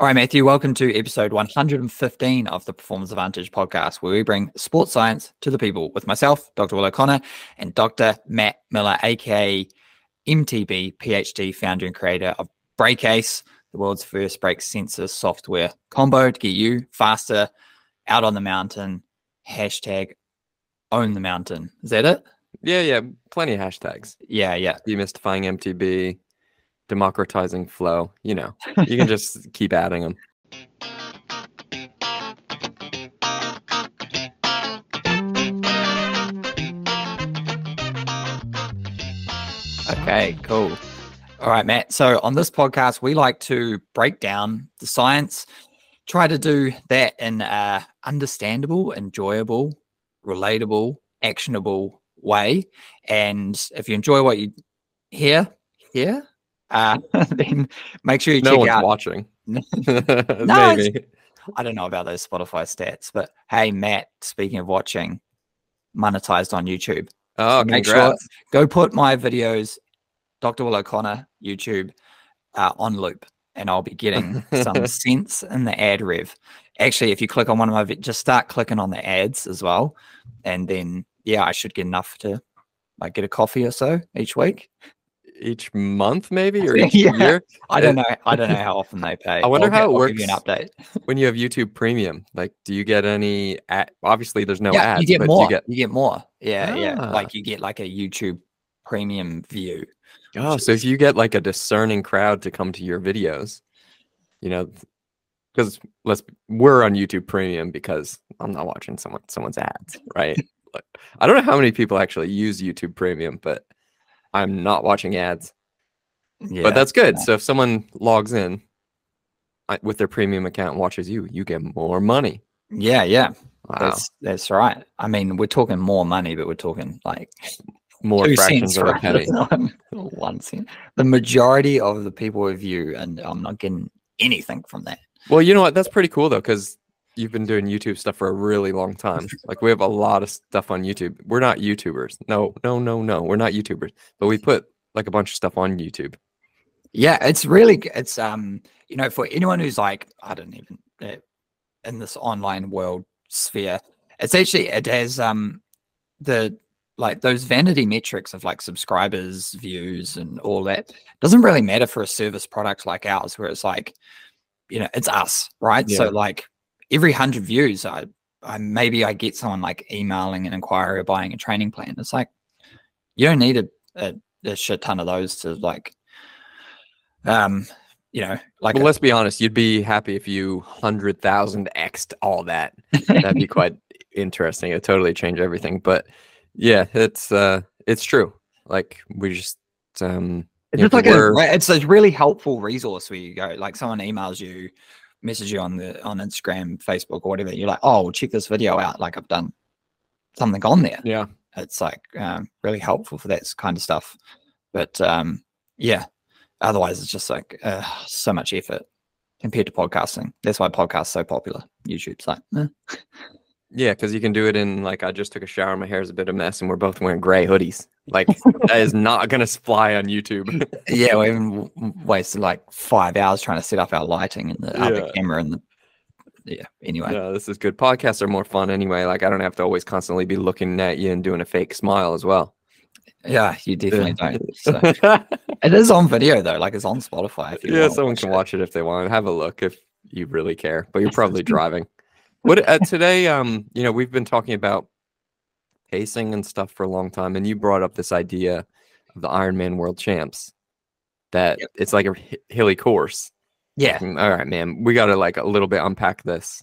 All right, Matthew, welcome to episode 115 of the Performance Advantage podcast, where we bring sports science to the people with myself, Dr. Will O'Connor, and Dr. Matt Miller, aka MTB, PhD, founder and creator of BrakeAce, the world's first brake sensor software combo to get you faster out on the mountain. Hashtag own the mountain. Is that it? Yeah, yeah, plenty of hashtags. Yeah, yeah. Demystifying MTB, democratizing flow. You know, you can just keep adding them. Okay, cool. All right, Matt. So on this podcast, we like to break down the science, try to do that in a understandable, enjoyable, relatable, actionable way. And if you enjoy what you hear here, uh, then make sure you no check one's out. watching. No, Maybe. I don't know about those Spotify stats, but hey, Matt, speaking of watching, monetized on YouTube. Oh, make sure go put my videos, Dr. Will O'Connor YouTube, uh, on loop, and I'll be getting some sense in the ad rev. Actually, if you click on one of my, just start clicking on the ads as well, and then yeah, I should get enough to like get a coffee or so each week. Each month, maybe, or each Yeah. year. I don't know. I don't know how often they pay. I wonder I'll how get- it I'll give you an works. update. When you have YouTube Premium, like, do you get any? Ad- Obviously, there's no yeah, ads. you get more. You you get, more. Yeah, yeah. Ah. Like you get like a YouTube premium view. oh, so if you get like a discerning crowd to come to your videos, you know, because let's we're on YouTube Premium because I'm not watching someone someone's ads, right? I don't know how many people actually use YouTube Premium, but I'm not watching ads. Mm-hmm. Yeah. but that's good. So if someone logs in with their premium account and watches you, you get more money. yeah, yeah. Wow, That's that's right. I mean, we're talking more money, but we're talking like more two fractions of a penny. one- cent. The majority of the people with you, and I'm not getting anything from that. Well, you know what? That's pretty cool though, because you've been doing YouTube stuff for a really long time. Like we have a lot of stuff on YouTube. We're not YouTubers. No, no, no, no. We're not YouTubers, but we put like a bunch of stuff on YouTube. Yeah, it's really it's um you know for anyone who's like I don't even uh, in this online world sphere, it's actually it has um the like those vanity metrics of like subscribers, views, and all that doesn't really matter for a service product like ours, where it's like you know it's us, right? So like every hundred views, I I maybe I get someone like emailing an inquiry or buying a training plan. It's like you don't need a, a, a shit ton of those to like um you know like Well, a- let's be honest. You'd be happy if you hundred thousand xed all that. That'd be quite interesting. It totally change everything. But yeah, it's uh, it's true. Like we just um, it's you know, like a, it's a really helpful resource where you go like someone emails you message you on the on instagram facebook or whatever you're like oh well, check this video out like i've done something on there yeah. it's like um, really helpful for that kind of stuff but um yeah otherwise it's just like uh, so much effort compared to podcasting that's why podcasts so popular youtube's like eh. Yeah, because you can do it in like I just took a shower, my hair's a bit of a mess, and we're both wearing gray hoodies. Like that is not gonna fly on YouTube. yeah, we even wasted like five hours trying to set up our lighting and the other Yeah. camera and the yeah. Anyway, no, this is good. Podcasts are more fun anyway. Like I don't have to always constantly be looking at you and doing a fake smile as well. yeah, you definitely don't. So. It is on video though, like it's on Spotify. If you yeah, someone watch can it. watch it if they want. Have a look if you really care, but you're probably driving. What uh, today? Um, you know, we've been talking about pacing and stuff for a long time, and you brought up this idea of the Ironman World Champs. That Yep. it's like a hilly course. Yeah. Mm, All right, man. We got to like a little bit unpack this.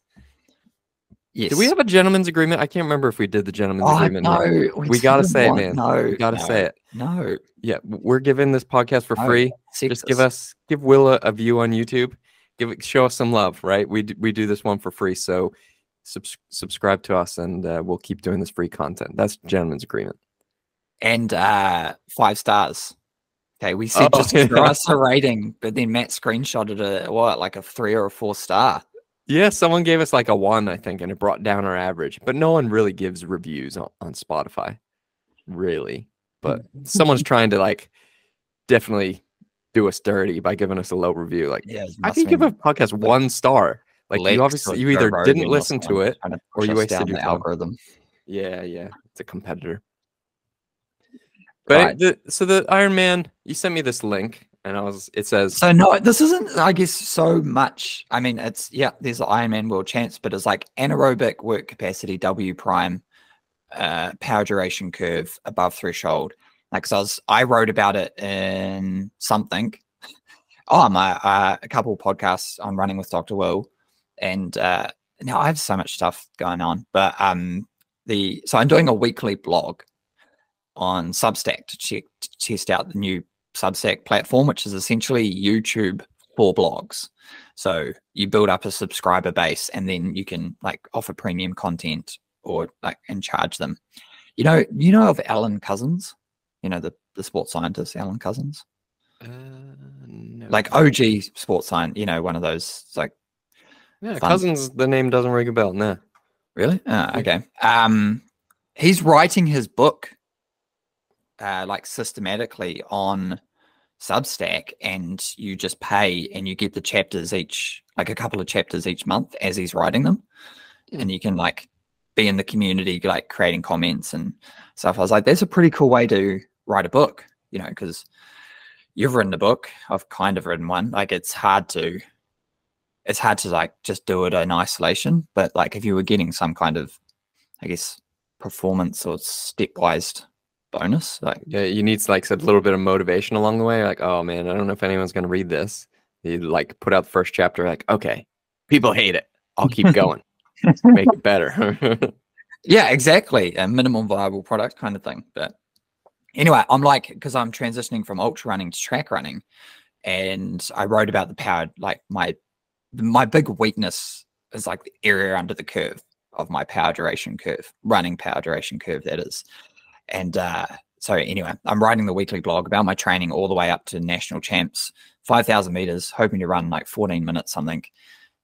Yes. Did we have a gentleman's agreement? I can't remember if we did the gentleman's Oh, agreement. no, here. We gotta say it, man. No, We gotta no, say it. No, Yeah, we're giving this podcast for No, free. Just give us, give Will a, view on YouTube. Give it, show us some love, right? We we do this one for free, so subs- subscribe to us, and uh, we'll keep doing this free content. That's gentleman's agreement. and uh five stars. Okay, we said Oh, just yeah. us a rating, but then Matt screenshotted a what, like a three or a four star. Yeah, someone gave us like a one, I think, and it brought down our average. But no one really gives reviews on, on Spotify, really. But someone's trying to like definitely do us dirty by giving us a low review. Like, Yeah, how can give a podcast one star? Like, you obviously you either didn't listen to it. to or you wasted your the algorithm. Yeah, yeah, it's a competitor. But Right. the, so the Iron Man, you sent me this link, and I was. It says So no, this isn't. I guess so much. I mean, it's yeah. There's the Iron Man World Champs, but it's like anaerobic work capacity W prime, uh, power duration curve above threshold. Like, so I was, I wrote about it in something. Oh, my uh, a couple podcasts on running with Dr. Will, and uh, now I have so much stuff going on. But um, the so I'm doing a weekly blog on Substack to check to test out the new Substack platform, which is essentially YouTube for blogs. So you build up a subscriber base, and then you can like offer premium content or like and charge them. You know, you know of Alan Couzens, you know the the sports scientist Alan Couzens, uh, no. like OG sports science. You know, one of those like yeah, fun. cousins. The name doesn't ring a bell. No. Really? Ah, okay. Um, he's writing his book, uh, like systematically on Substack, and you just pay and you get the chapters each, like a couple of chapters each month as he's writing them, and you can like be in the community, like creating comments and stuff. I was like, that's a pretty cool way to write a book, you know, because you've written a book. I've kind of written one. Like, it's hard to it's hard to like just do it in isolation. But like if you were getting some kind of, I guess, performance or stepwise bonus, like Yeah, you need like a little bit of motivation along the way. Like, oh man, I don't know if anyone's gonna read this. You like put out the first chapter, like, okay, people hate it. I'll keep going. Make it better. yeah, exactly, a minimum viable product kind of thing. But anyway, I'm like because I'm transitioning from ultra running to track running, and I wrote about the power, like my my big weakness is like the area under the curve of my power duration curve, running power duration curve, that is. And uh, so, anyway, I'm writing the weekly blog about my training all the way up to national champs, 5,000 meters, hoping to run like 14 minutes something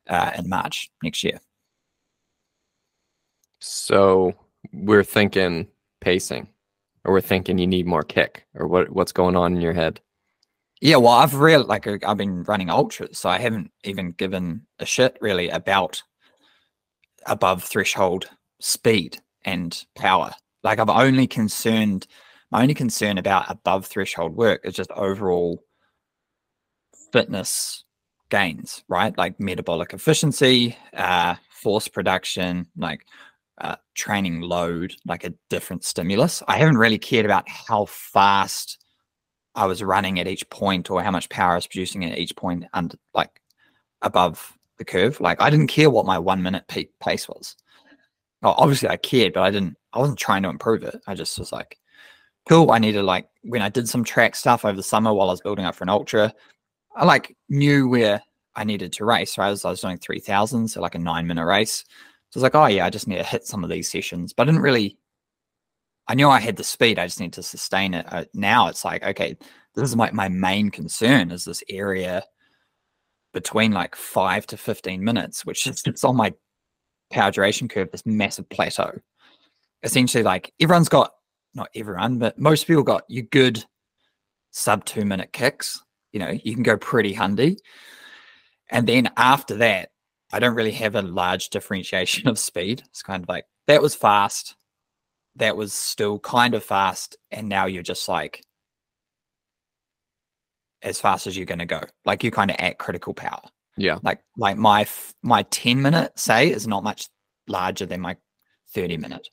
uh, in March next year. so we're thinking pacing, or we're thinking you need more kick, or what? What's going on in your head? Yeah, well, I've really like uh, I've been running ultras, so I haven't even given a shit really about above threshold speed and power. Like I've only concerned my only concern about above threshold work is just overall fitness gains, right? Like metabolic efficiency, uh, force production, like uh, training load, like a different stimulus. I haven't really cared about how fast I was running at each point or how much power I was producing at each point under like above the curve. Like I didn't care what my one minute peak pace was. Well, obviously I cared, but I didn't I wasn't trying to improve it. I just was like, cool. I needed like when I did some track stuff over the summer while I was building up for an ultra, I like knew where I needed to race. Right? I was, I was doing three thousand, so like a nine minute race. So I was like, oh yeah, I just need to hit some of these sessions. But I didn't really I knew I had the speed. I just need to sustain it. Uh, now it's like, okay, this is my, my main concern is this area between like five to 15 minutes, which is it's on my power duration curve, this massive plateau. Essentially, like everyone's got, not everyone, but most people got you good sub two minute kicks. You know, you can go pretty handy. And then after that, I don't really have a large differentiation of speed. It's kind of like that was fast that was still kind of fast and now you're just like as fast as you're going to go like you're kind of at critical power Yeah. like like my f- my 10 minute say is not much larger than my 30 minute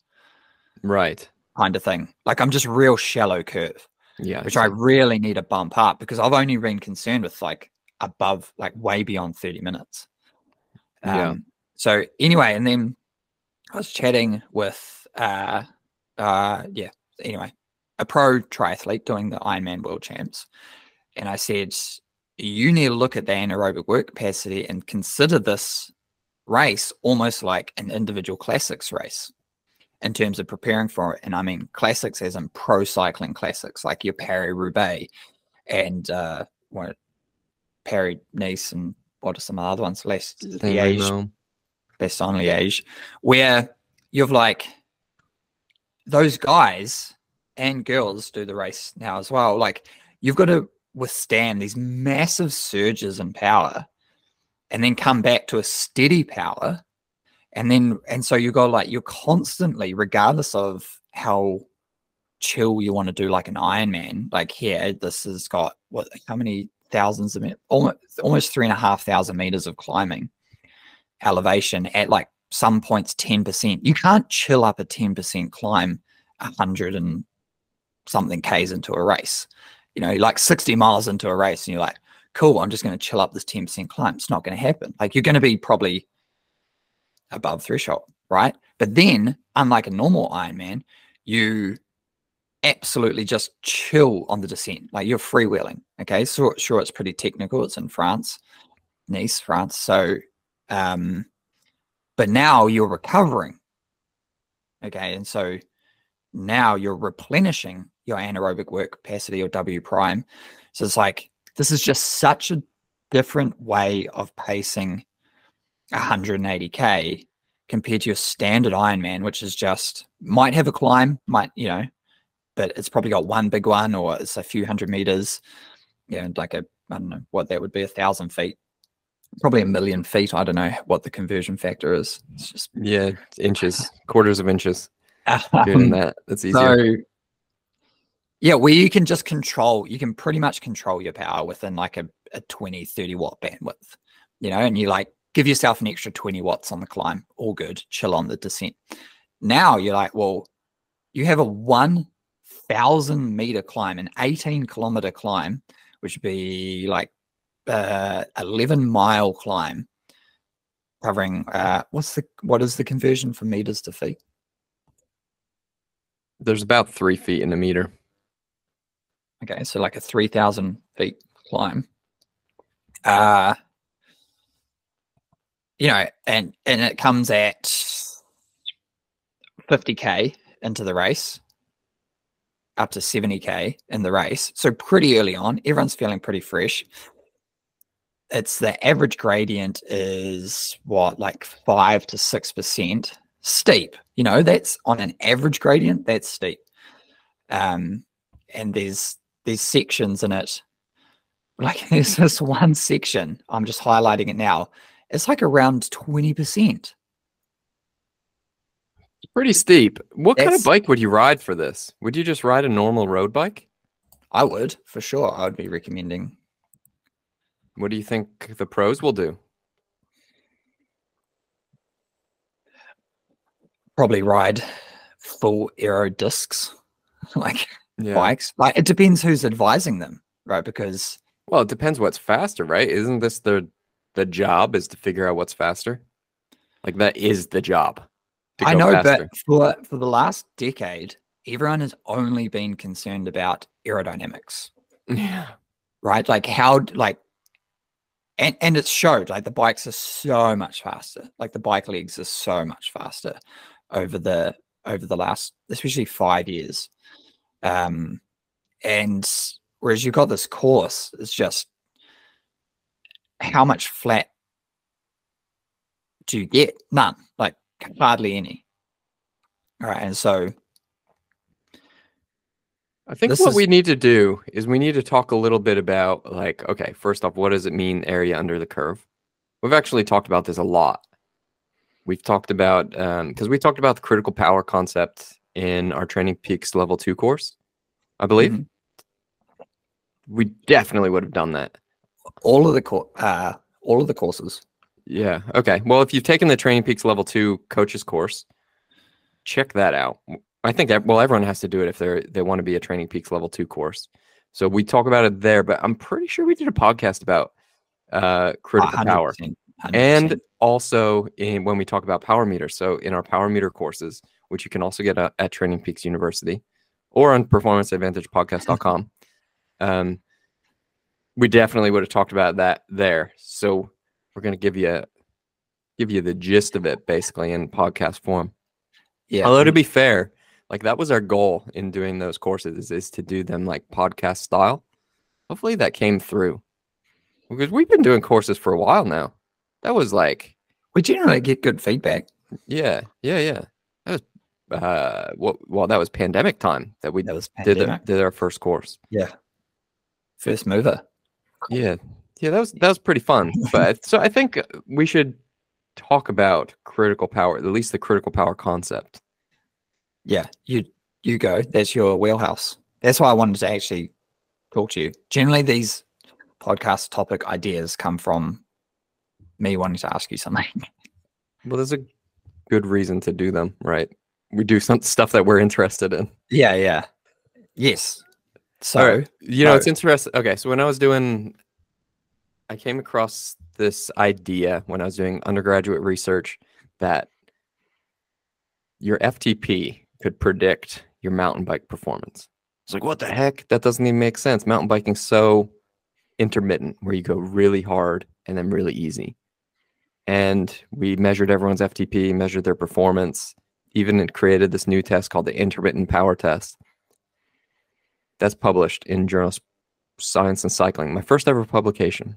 Right. kind of thing like i'm just real shallow curve Yeah. which i really need to bump up because i've only been concerned with like above like way beyond 30 minutes Yeah. um, so anyway and then i was chatting with uh uh yeah anyway a pro triathlete doing the ironman world champs and i said you need to look at the anaerobic work capacity and consider this race almost like an individual classics race in terms of preparing for it. And i mean classics as in pro cycling classics like your paris roubaix and uh what paris nice and what are some other ones? Less liège best on Liège, where you've like those guys and girls do the race now as well. Like you've got to withstand these massive surges in power and then come back to a steady power and then and so you go like you're constantly regardless of how chill you want to do like an ironman like here this has got what how many thousands of almost almost three and a half thousand meters of climbing elevation at like some points 10% you can't chill up a 10% climb 100 and something k's into a race you know like 60 miles into a race and you're like cool i'm just going to chill up this 10% climb it's not going to happen like you're going to be probably above threshold, right? But then, unlike a normal Ironman, you absolutely just chill on the descent, like you're freewheeling. Okay, so sure, it's pretty technical. It's in France, Nice, France. So, um, but now you're recovering. Okay, and so now you're replenishing your anaerobic work capacity or W prime. So it's like this is just such a different way of pacing 180k compared to your standard Ironman, which is just might have a climb, might you know, but it's probably got one big one or it's a few hundred meters. Yeah, And like a I don't know what that would be, a thousand feet, probably a million feet. I don't know what the conversion factor is. It's just yeah, inches, quarters of inches. um, that. That's easier. so yeah, where you can just control, you can pretty much control your power within like a, a 20, 30 watt bandwidth, you know, and you like give yourself an extra 20 watts on the climb. All good. Chill on the descent. Now you're like, well, you have a 1,000 meter climb, an 18 kilometer climb, which would be like uh, 11 mile climb covering uh, what's the what is the conversion from meters to feet? There's about three feet in a meter. okay so like a 3000 feet climb. Uh you know and and it comes at 50k into the race up to 70k in the race. So pretty early on everyone's feeling pretty fresh it's the average gradient is what like 5 to 6% steep you know that's on an average gradient that's steep um and there's there's sections in it like there's this one section i'm just highlighting it now it's like around 20% Pretty steep. What kind of bike would you ride for this? Would you just ride a normal road bike? i would for sure i would be recommending What do you think the pros will do? probably ride full aero discs like Yeah. bikes like it depends who's advising them right because Well, it depends what's faster, right? Isn't this the the job is to figure out what's faster? Like that is the job. to i know faster. but for for the last decade everyone has only been concerned about aerodynamics yeah. right like how like and and it showed like the bikes are so much faster like the bike legs are so much faster over the over the last especially five years. Um and whereas you've got this course it's just how much flat do you get? None like hardly any. All right and so I think This what is- we need to do is we need to talk a little bit about like, okay, first off, what does it mean area under the curve? We've actually talked about this a lot. We've talked about because we talked about the critical power concept in our Training Peaks Level Two course, I believe. Mhm. We definitely would have done that. all of the co- uh all of the courses Yeah. Okay. Well, if you've taken the Training Peaks Level Two coaches course, check that out. I think that well, everyone has to do it if they're they want to be a Training Peaks Level Two course. So we talk about it there, but I'm pretty sure we did a podcast about uh critical power 100%, 100%. and also in when we talk about power meters. So in our power meter courses, which you can also get at, at Training Peaks University or on performanceadvantagepodcast.com, um, we definitely would have talked about that there. So we're going to give you give you the gist of it basically in podcast form. yeah Although to be fair, like that was our goal in doing those courses is, to do them like podcast style. Hopefully that came through because we've been doing courses for a while now. That was like we generally get good feedback yeah, yeah, yeah. That was uh what well that was pandemic time that we that was did the, did our first course. yeah first mover. Yeah, yeah, that was that was pretty fun. But so I think we should talk about critical power, at least the critical power concept. Yeah, you you go. That's your wheelhouse. That's why I wanted to actually talk to you. Generally, these podcast topic ideas come from me wanting to ask you something. Well, there's a good reason to do them, right? We do some stuff that we're interested in. Yeah, yeah. Yes. So, right. you know, no. it's interesting. Okay, so when I was doing, I came across this idea when I was doing undergraduate research that your FTP could predict your mountain bike performance. It's like, what the heck? That doesn't even make sense. Mountain biking's so intermittent, where you go really hard and then really easy. And we measured everyone's FTP, measured their performance, even created this new test called the intermittent power test that's published in Journal Science and Cycling, my first ever publication.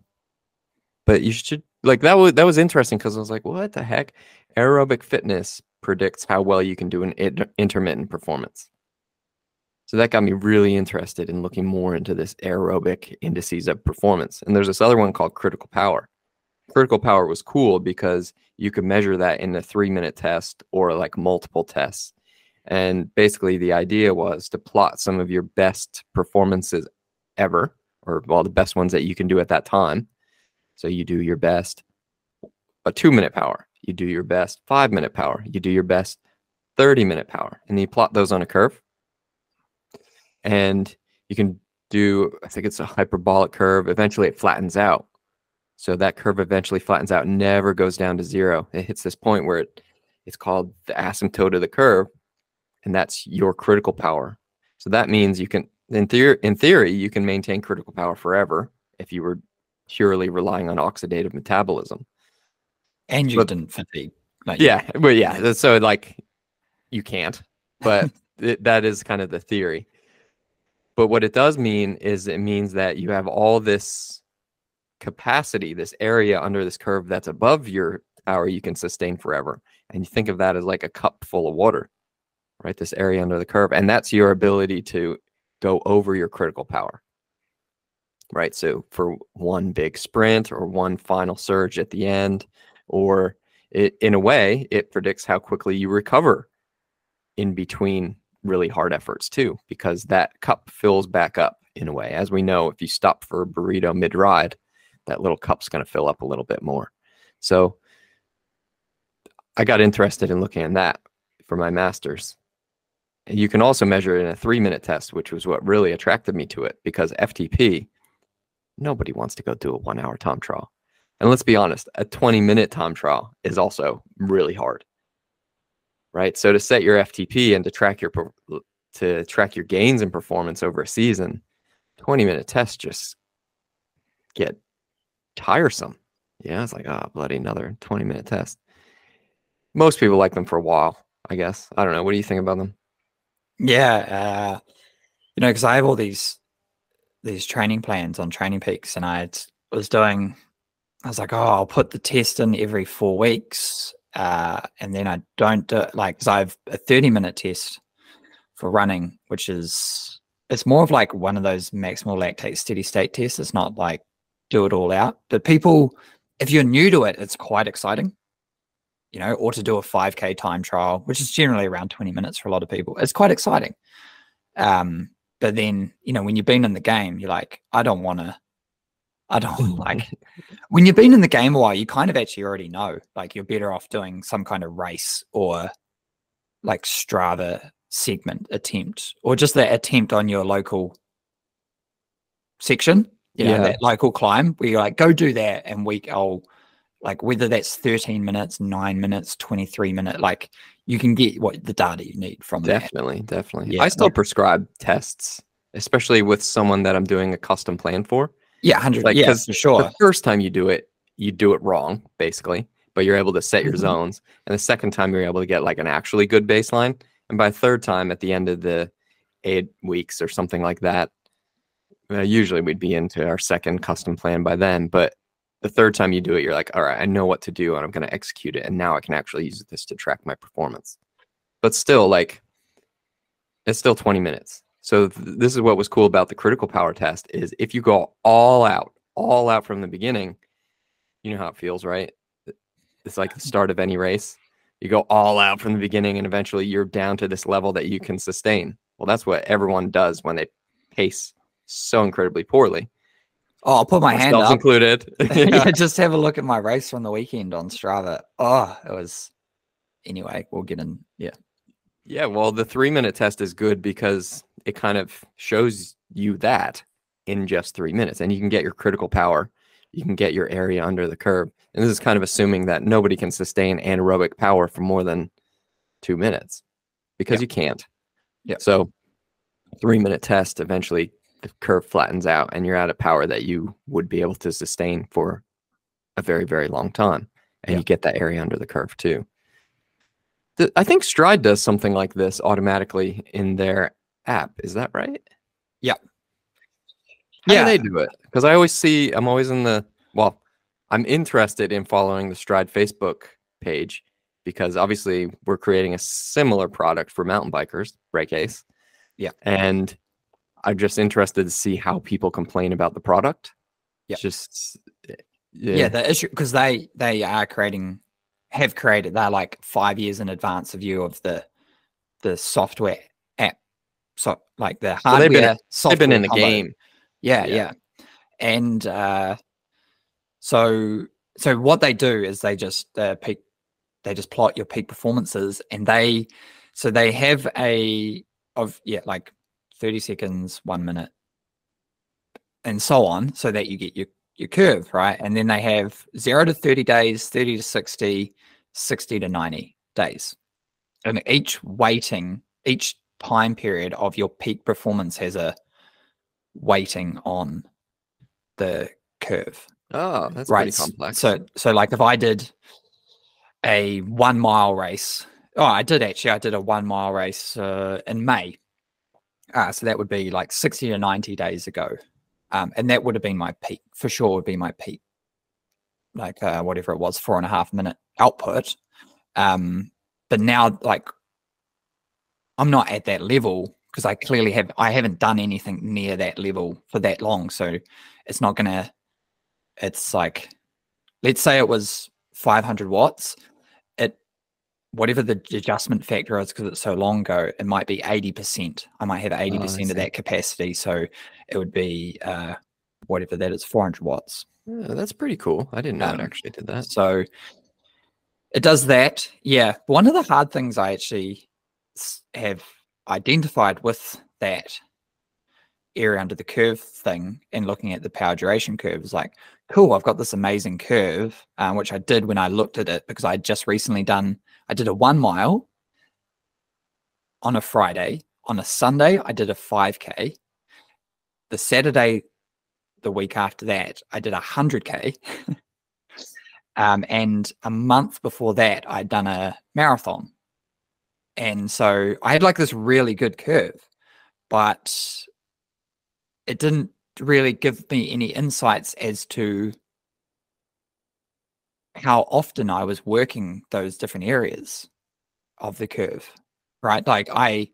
But you should like that was that was interesting because I was like, what the heck? Aerobic fitness predicts how well you can do an inter- intermittent performance. So that got me really interested in looking more into this aerobic indices of performance. And there's this other one called critical power. Critical power was cool because you could measure that in a three minute test or like multiple tests. And basically, the idea was to plot some of your best performances ever, or well, the best ones that you can do at that time. So you do your best a two minute power, you do your best five minute power, you do your best 30 minute power, and you plot those on a curve. And you can do, I think it's a hyperbolic curve. Eventually, it flattens out. So that curve eventually flattens out, never goes down to zero. It hits this point where it, it's called the asymptote of the curve, and that's your critical power. So that means you can, in theory, in theory, you can maintain critical power forever if you were purely relying on oxidative metabolism. And you But- didn't fatigue. Like, Yeah, well, yeah. So like, you can't, but it, that is kind of the theory. But what it does mean is it means that you have all this capacity, this area under this curve that's above your power you can sustain forever. And you think of that as like a cup full of water, right? This area under the curve. And that's your ability to go over your critical power. Right. So for one big sprint or one final surge at the end, or it, in a way, it predicts how quickly you recover in between really hard efforts too, because that cup fills back up in a way. As we know, if you stop for a burrito mid ride, that little cup's going to fill up a little bit more. So I got interested in looking at that for my master's. You can also measure it in a three minute test, which was what really attracted me to it because FTP, nobody wants to go do a one hour time trial. And let's be honest, a 20 minute time trial is also really hard. Right? So to set your FTP and to track your to track your gains in performance over a season, 20 minute tests just get tiresome. Yeah, it's like, oh, bloody another 20 minute test. Most people like them for a while, I guess. I don't know. What do you think about them? Yeah, uh, you know, because I have all these these training plans on Training Peaks, and I was doing. I was like, oh, I'll put the test in every four weeks, uh, and then I don't do like because I have a thirty minute test for running, which is it's more of like one of those maximal lactate steady state tests. It's not like do it all out, but people, if you're new to it, it's quite exciting you know, or to do a 5K time trial, which is generally around 20 minutes for a lot of people. It's quite exciting. Um, but then, you know, when you've been in the game, you're like, I don't want to, I don't mm. like, when you've been in the game a while, you kind of actually already know, like, you're better off doing some kind of race or like Strava segment attempt or just the attempt on your local section, you know, Yeah. that local climb where you're like, go do that. And we, I'll, like whether that's 13 minutes, nine minutes, 23 minute, like you can get what the data you need from that. Definitely, definitely. Yeah, I still prescribe tests, especially with someone that I'm doing a custom plan for. Yeah, 100. Like, yeah, for sure. The first time you do it, you do it wrong, basically, but you're able to set your Mhm. zones. And the second time, you're able to get like an actually good baseline. And by third time, at the end of the eight weeks or something like that, uh, usually we'd be into our second custom plan by then. But the third time you do it, you're like, all right, I know what to do and I'm going to execute it. And now I can actually use this to track my performance. But still, like, it's still 20 minutes. So th- this is what was cool about the critical power test is if you go all out, all out from the beginning, you know how it feels, right? It's like the start of any race. You go all out from the beginning and eventually you're down to this level that you can sustain. Well, that's what everyone does when they pace so incredibly poorly. Oh, I'll put my hand up. included. yeah. yeah. just have a look at my race from the weekend on Strava. Oh, it was. Anyway, we'll get in. Yeah. Yeah, well, the three minute test is good because it kind of shows you that in just three minutes, and you can get your critical power, you can get your area under the curve. And this is kind of assuming that nobody can sustain anaerobic power for more than two minutes because Yeah. you can't. Yeah. So, three minute test, eventually the curve flattens out, and you're out of power that you would be able to sustain for a very, very long time. And Yeah. you get that area under the curve too. The- I think Stryd does something like this automatically in their app. Is that right? Yeah. How Yeah. do they do it? Because I always see, I'm always in the, well, I'm interested in following the Stryd Facebook page because obviously we're creating a similar product for mountain bikers, BrakeAce. Yeah. And I'm just interested to see how people complain about the product. Yeah. Just, eh, Yeah, the issue because they they are creating, have created. They're like five years in advance of you of the the software. So like the hardware. they've been- They've been in the combo. game. Yeah, Yeah. yeah. And uh, so so what they do is they just uh, peak they just plot your peak performances and they so they have a of yeah like 30 seconds, 1 minute and so on so that you get your your curve, right? And then they have 0 to 30 days, 30 to 60, 60 to 90 days. And each weighting, each time period of your peak performance has a weighting on the curve Oh, that's right pretty complex. so so like if i did a one mile race oh i did actually i did a one mile race uh, in may. Uh, so that would be like 60 to 90 days ago. Um, and that would have been my peak for sure would be my peak like uh, whatever it was four and a half minute output. Um, but now like i'm not at that level because i clearly have i haven't done anything near that level for that long so it's not gonna it's like let's say it was 500 watts it whatever the adjustment factor is because it's so long ago it might be 80% i might have 80% Oh, of that capacity so it would be uh whatever that is 400 watts that's pretty cool. I didn't know Um, it actually did that. so it does that yeah one of the hard things i actually have identified with that area under the curve thing and looking at the power duration curve is like cool i've got this amazing curve um, which i did when i looked at it because i had just recently done i did a one mile on a friday. On a sunday i did a 5k the saturday the week after that i did a 100k um, and a month before that i'd done a marathon and so i had like this really good curve but it didn't really give me any insights as to how often I was working those different areas of the curve, right? Like I,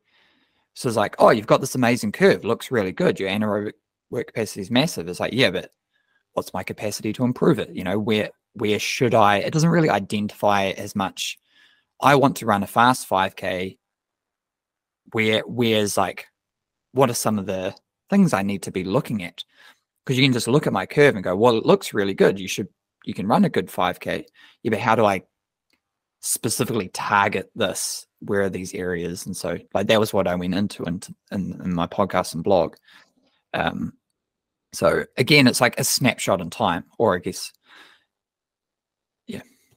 so it's like, oh, you've got this amazing curve, looks really good. Your anaerobic work capacity is massive. It's like, yeah, but what's my capacity to improve it? You know, where where should I? It doesn't really identify as much. I want to run a fast 5K. Where where's like, what are some of the things I need to be looking at? Because you can just look at my curve and go, well, it looks really good. You should you can run a good 5K. Yeah, but how do I specifically target this? Where are these areas? And so like that was what I went into in, in, in my podcast and blog. Um, so again, it's like a snapshot in time, or I guess,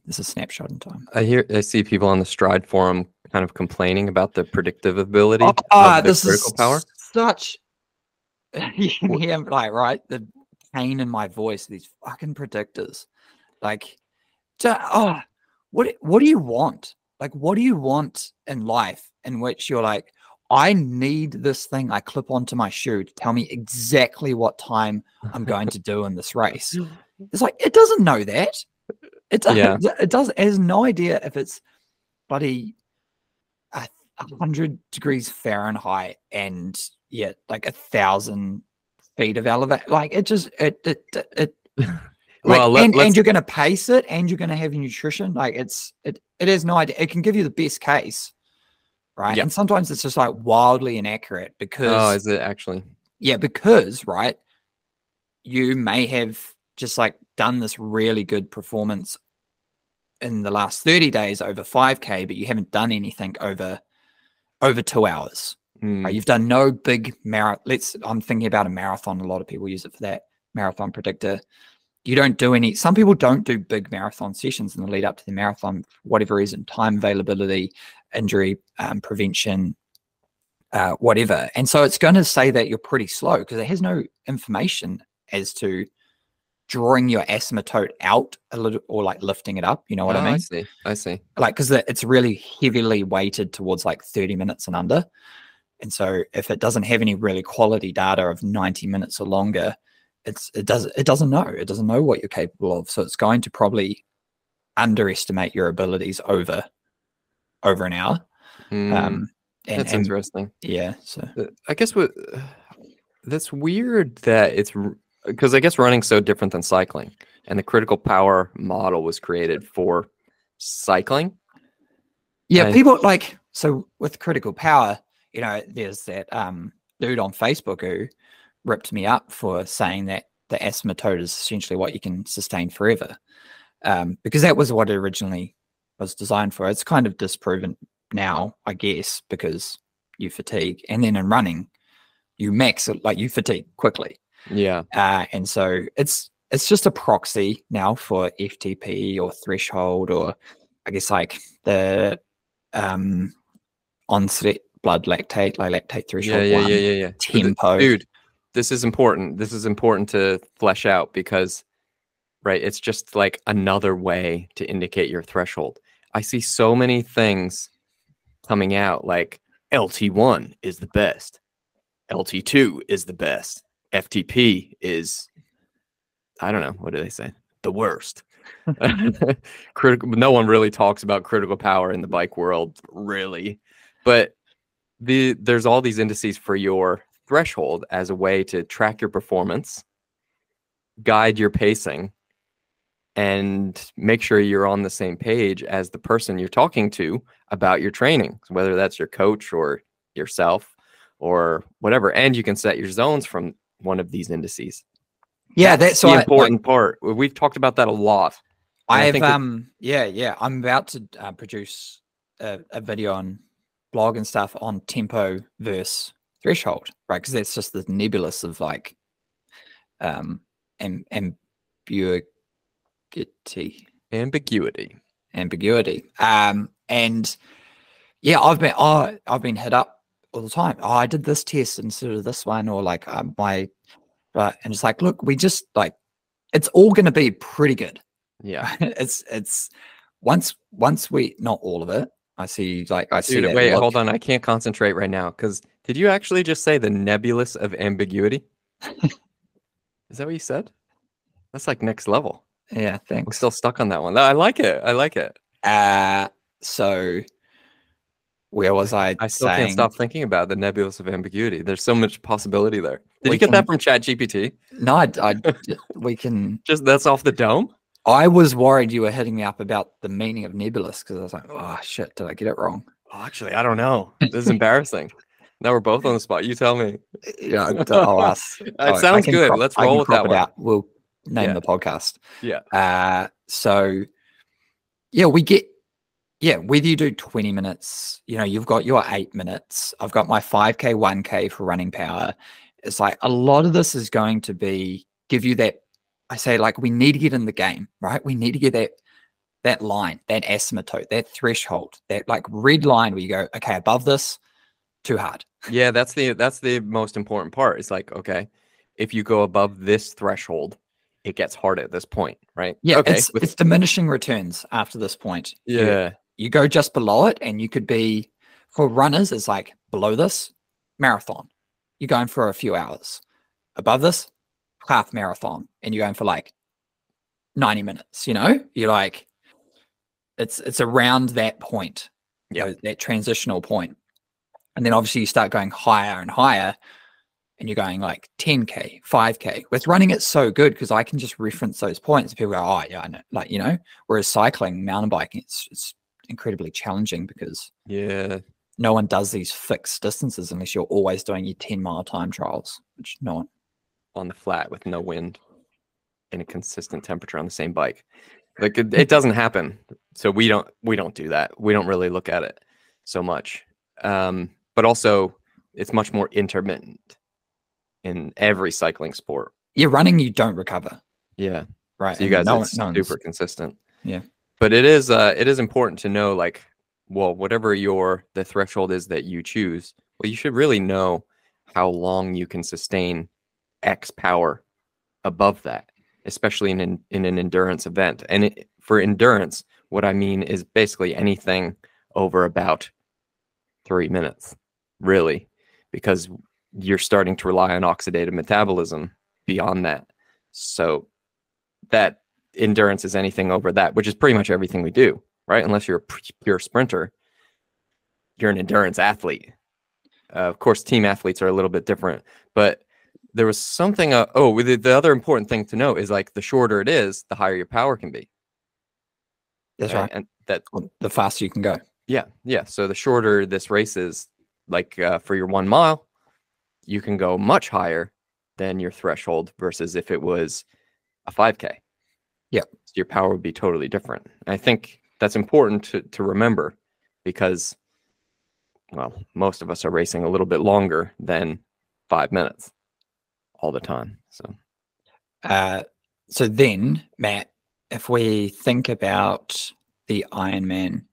yeah, is a snapshot in time. I hear I see people on the Stryd forum kind of complaining about the predictive ability Oh, ah, this is power. such. you can hear like right the pain in my voice. These fucking predictors, like, oh, what what do you want? Like, what do you want in life in which you're like, I need this thing I clip onto my shoe to tell me exactly what time I'm going to do in this race. It's like it doesn't know that. It does. Yeah. It does. It has no idea if it's bloody a hundred degrees Fahrenheit and yeah, like a thousand feet of elevate. Like it just it it it. Like, Well, let- and, and you're going to pace it, and you're going to have your nutrition. Like it's it it has no idea. It can give you the best case, right? Yep. And sometimes it's just like wildly inaccurate oh, because Oh, is it actually? yeah, because right, you may have just like done this really good performance in the last 30 days over 5k, but you haven't done anything over over two hours. Hmm, Right? You've done no big marathon. Let's I'm thinking about a marathon. A lot of people use it for that marathon predictor. You don't do any some people don't do big marathon sessions in the lead up to the marathon for whatever reason, time availability, injury um, prevention, uh, whatever. And so it's going to say that you're pretty slow because it has no information as to drawing your asymptote out a little or like lifting it up. You know what oh, I mean? I see. I see. Like, because it's really heavily weighted towards like 30 minutes and under. And so if it doesn't have any really quality data of 90 minutes or longer, it's it does it doesn't know. It doesn't know what you're capable of. So it's going to probably underestimate your abilities over over an hour. Hmm, Um and, that's and interesting. yeah, so Uh, I guess what that's weird that it's because I guess running's so different than cycling, and the critical power model was created for cycling. Yeah, And- people like so with critical power, you know, there's that um dude on Facebook who ripped me up for saying that the asymptote is essentially what you can sustain forever. Um, because that was what it originally was designed for. It's kind of disproven now, I guess, because you fatigue. And then in running, you max it like you fatigue quickly. Yeah, Uh, and so it's it's just a proxy now for FTP or threshold or I guess like the um onset blood lactate, like lactate threshold yeah, one, yeah, yeah, yeah. Tempo. dude. This is important. This is important to flesh out because, right? It's just like another way to indicate your threshold. I see so many things coming out like LT1 is the best, LT2 is the best, FTP is, I don't know, what do they say? The worst. critical no one really talks about critical power in the bike world really but the there's all these indices for your threshold as a way to track your performance guide your pacing and make sure you're on the same page as the person you're talking to about your training whether that's your coach or yourself or whatever and you can set your zones from one of these indices. Yeah, that's the why like, important part we've talked about that a lot. And I I've that- um yeah yeah I'm about to uh, produce a, a video on blog and stuff on tempo versus threshold right? Because that's just the nebulous of like um am, ambiguity. Ambiguity. Ambiguity. Um and yeah I've been oh, I've been hit up all the time oh I did this test instead of this one or like um, my right and it's like look we just like it's all going to be pretty good yeah it's it's once once we not all of it. I see like I see Dude, wait, look. hold on. I can't concentrate right now because did you actually just say the nebulous of ambiguity? Is that what you said? That's like next level. Yeah, I'm thanks. still stuck on that one. I like it. I like it. Uh so where was I? I still saying? can't stop thinking about the nebulous of ambiguity. There's so much possibility there. Did We you get that from Chat GPT? No, I, I we can. Just that's off the dome? I was worried you were hitting me up about the meaning of nebulous because I was like, oh shit, did I get it wrong? Oh, actually, I don't know. This is embarrassing. Now we're both on the spot. You tell me. Yeah, I'll ask. It Oh, sounds good. crop- Let's roll with that one. out. We'll name Yeah. the podcast. Yeah. Uh, so yeah, we get yeah, whether you do 20 minutes, you know, you've got your eight minutes. I've got my 5K, 1K for running power. It's like a lot of this is going to be give you that. I say, like, we need to get in the game, right? We need to get that that line, that asymptote, that threshold, that like red line where you go, okay, above this, too hard. Yeah, that's the that's the most important part. It's like, okay, if you go above this threshold, it gets hard at this point, right? Yeah, Okay. it's, with- it's diminishing returns after this point. Yeah. You go just below it and you could be for runners it's like below this marathon. You're going for a few hours. Above this half marathon and you're going for like 90 minutes you know? You're like it's it's around that point you know, that transitional point. And then obviously you start going higher and higher and you're going like 10k 5k with running it's so good because i can just reference those points people go oh yeah i know like you know? Whereas cycling mountain biking it's, it's incredibly challenging because Yeah. no one does these fixed distances unless you're always doing your 10 mile time trials which no one On the flat with no wind in a consistent temperature on the same bike. Like it, it doesn't happen. So we don't we don't do that. We don't really look at it so much. Um, but also it's much more intermittent in every cycling sport. you're running you don't recover Yeah. right So you guys no one- no super consistent. Yeah. But it is uh it is important to know like well whatever your the threshold is that you choose, well you should really know how long you can sustain X power above that, especially in an, in an endurance event. And it, for endurance, what I mean is basically anything over about 3 minutes, really, because you're starting to rely on oxidative metabolism beyond that. So that endurance is anything over that, which is pretty much everything we do, right? Unless you're a pure sprinter, you're an endurance athlete. Uh, of course, team athletes are a little bit different, but there was something. Uh, oh, the, the other important thing to note is like the shorter it is, the higher your power can be. that's right? right And that, the faster you can go yeah, yeah. So the shorter this race is, like uh, for your one mile, you can go much higher than your threshold versus if it was a 5K. So your power would be totally different. I think that's important to, to remember because, well, most of us are racing a little bit longer than five minutes all the time. So, Uh, so then, Matt, if we think about the Ironman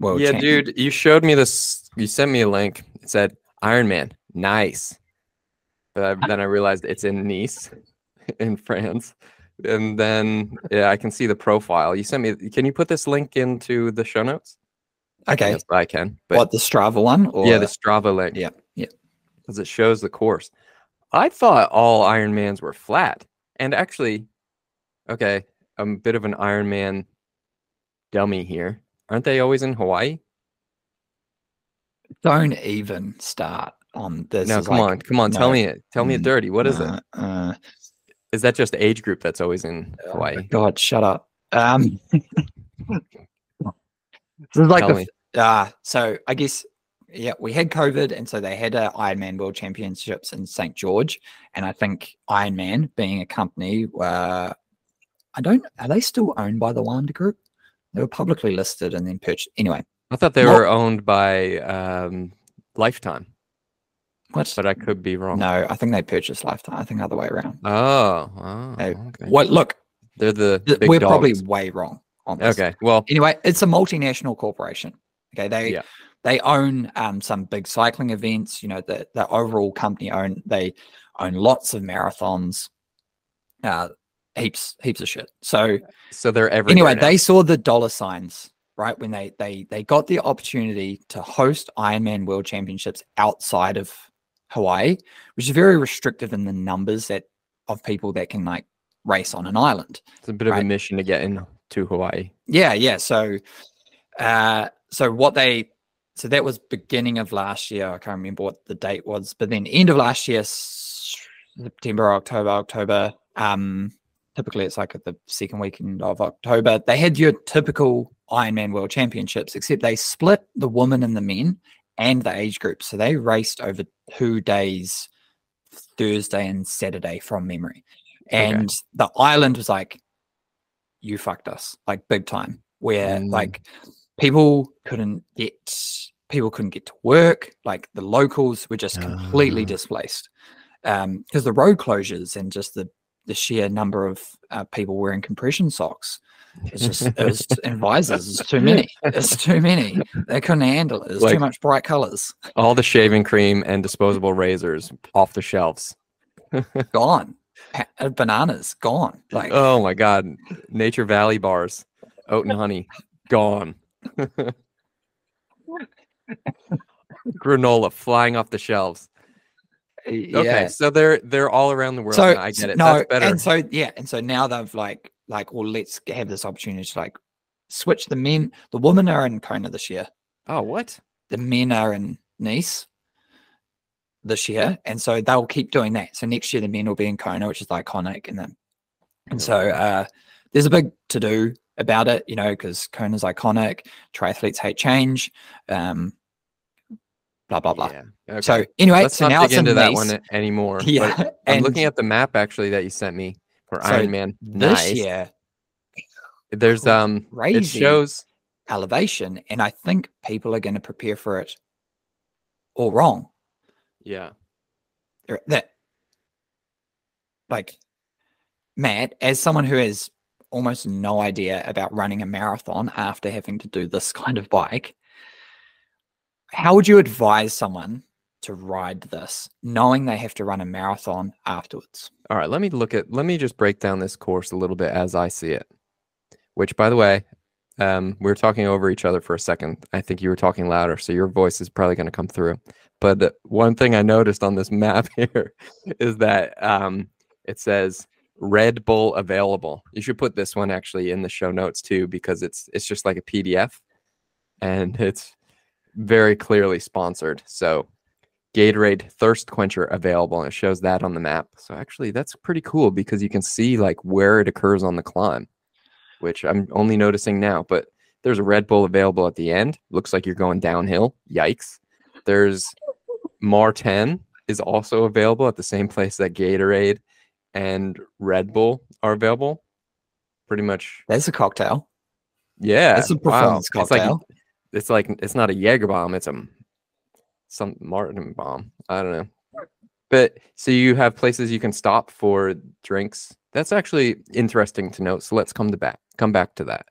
World yeah, Champion- dude, you showed me this. You sent me a link. It said Iron Man, nice. But I, then I realized it's in Nice, in France. And then yeah, I can see the profile. You sent me. Can you put this link into the show notes? Okay, Yes, I can. But what the Strava one? Or yeah, the Strava link. Yeah, yeah. because it shows the course. I thought all Ironmans were flat, and actually, okay, I'm a bit of an Ironman dummy here. Aren't they always in Hawaii? don't even start on this. no, come like- on, come on, tell me it. Tell me it mm, dirty. What is it? uh, uh, Is that just age group that's always in oh Hawaii? God, shut up. Um, this is like Tell the me. Ah, so I guess yeah, we had COVID, and so they had a Ironman World Championships in St George, and I think Ironman, being a company, uh, I don't are they still owned by the Wanda Group? They were publicly listed and then purchased. Anyway, I thought they What? were owned by um, Lifetime, what? but I could be wrong. No, I think they purchased Lifetime. I think the other way around. Oh, oh okay. What? Look, They're the th- we're probably way wrong on this. okay. Well, Anyway, it's a multinational corporation. Okay, they Yeah. they own um, some big cycling events. You know, the the overall company own they own lots of marathons, uh, heaps heaps of shit. So so they're everywhere. anyway, now. they saw the dollar signs right when they they they got the opportunity to host Ironman World Championships outside of Hawaii, which is very restrictive in the numbers that of people that can like race on an island. It's a bit of a mission to get in to Hawaii. Yeah, yeah. So, uh, so what they, so that was beginning of last year. I can't remember what the date was, but then end of last year, September, October, October. Um, typically it's like at the second weekend of October. They had your typical Ironman World Championships, except they split the women and the men and the age groups. So they raced over two days, Thursday and Saturday from memory. And the island was like, you fucked us like big time where Mm. like people couldn't get people couldn't get to work like the locals were just completely Ah. displaced um because the road closures and just the the sheer number of uh, people wearing compression socks it's just it was and visors it's too many it's too many they couldn't handle it it's Like- too much bright colors All the shaving cream and disposable razors off the shelves. gone uh, bananas gone like Oh my god. Nature Valley bars. Oat and honey. Gone. Granola flying off the shelves. Okay, yeah. so they're they're all around the world. so. I get it. No, That's better. and so yeah, and so now they've like like well, let's have this opportunity to like switch the men. The women are in Kona this year. oh, what? The men are in Nice. this year, and so they'll keep doing that. So next year the men will be in Kona, which is iconic, and then and so uh, there's a big to do about it, you know, because Kona's iconic. Triathletes hate change. Um, blah blah blah. Yeah. Okay. So anyway, Let's so not now dig into in that one anymore. but Yeah, I'm and looking at the map actually that you sent me for So Ironman. this Nice. year There's um it shows elevation, and I think people are going to prepare for it all wrong. yeah. That like Matt, as someone who has almost no idea about running a marathon after having to do this kind of bike, how would you advise someone to ride this, knowing they have to run a marathon afterwards? All right, let me look at let me just break down this course a little bit as I see it. Which by the way, um, we were talking over each other for a second. I think you were talking louder, so your voice is probably going to come through. But one thing I noticed on this map here is that um, it says Red Bull available. You should put this one actually in the show notes too, because it's it's just like a PDF, and it's very clearly sponsored. So Gatorade Thirst Quencher available, and it shows that on the map. So actually, that's pretty cool because you can see like where it occurs on the climb, which I'm only noticing now. But there's a Red Bull available at the end. Looks like you're going downhill. Yikes! There's Maurten is also available at the same place that Gatorade and Red Bull are available. Pretty much, That's a cocktail. yeah. That's a wow. performance It's like cocktail. it's like it's not a Jaeger bomb, it's a some Maurten bomb. I don't know. But so you have places you can stop for drinks. That's actually interesting to note. So let's come to back come back to that.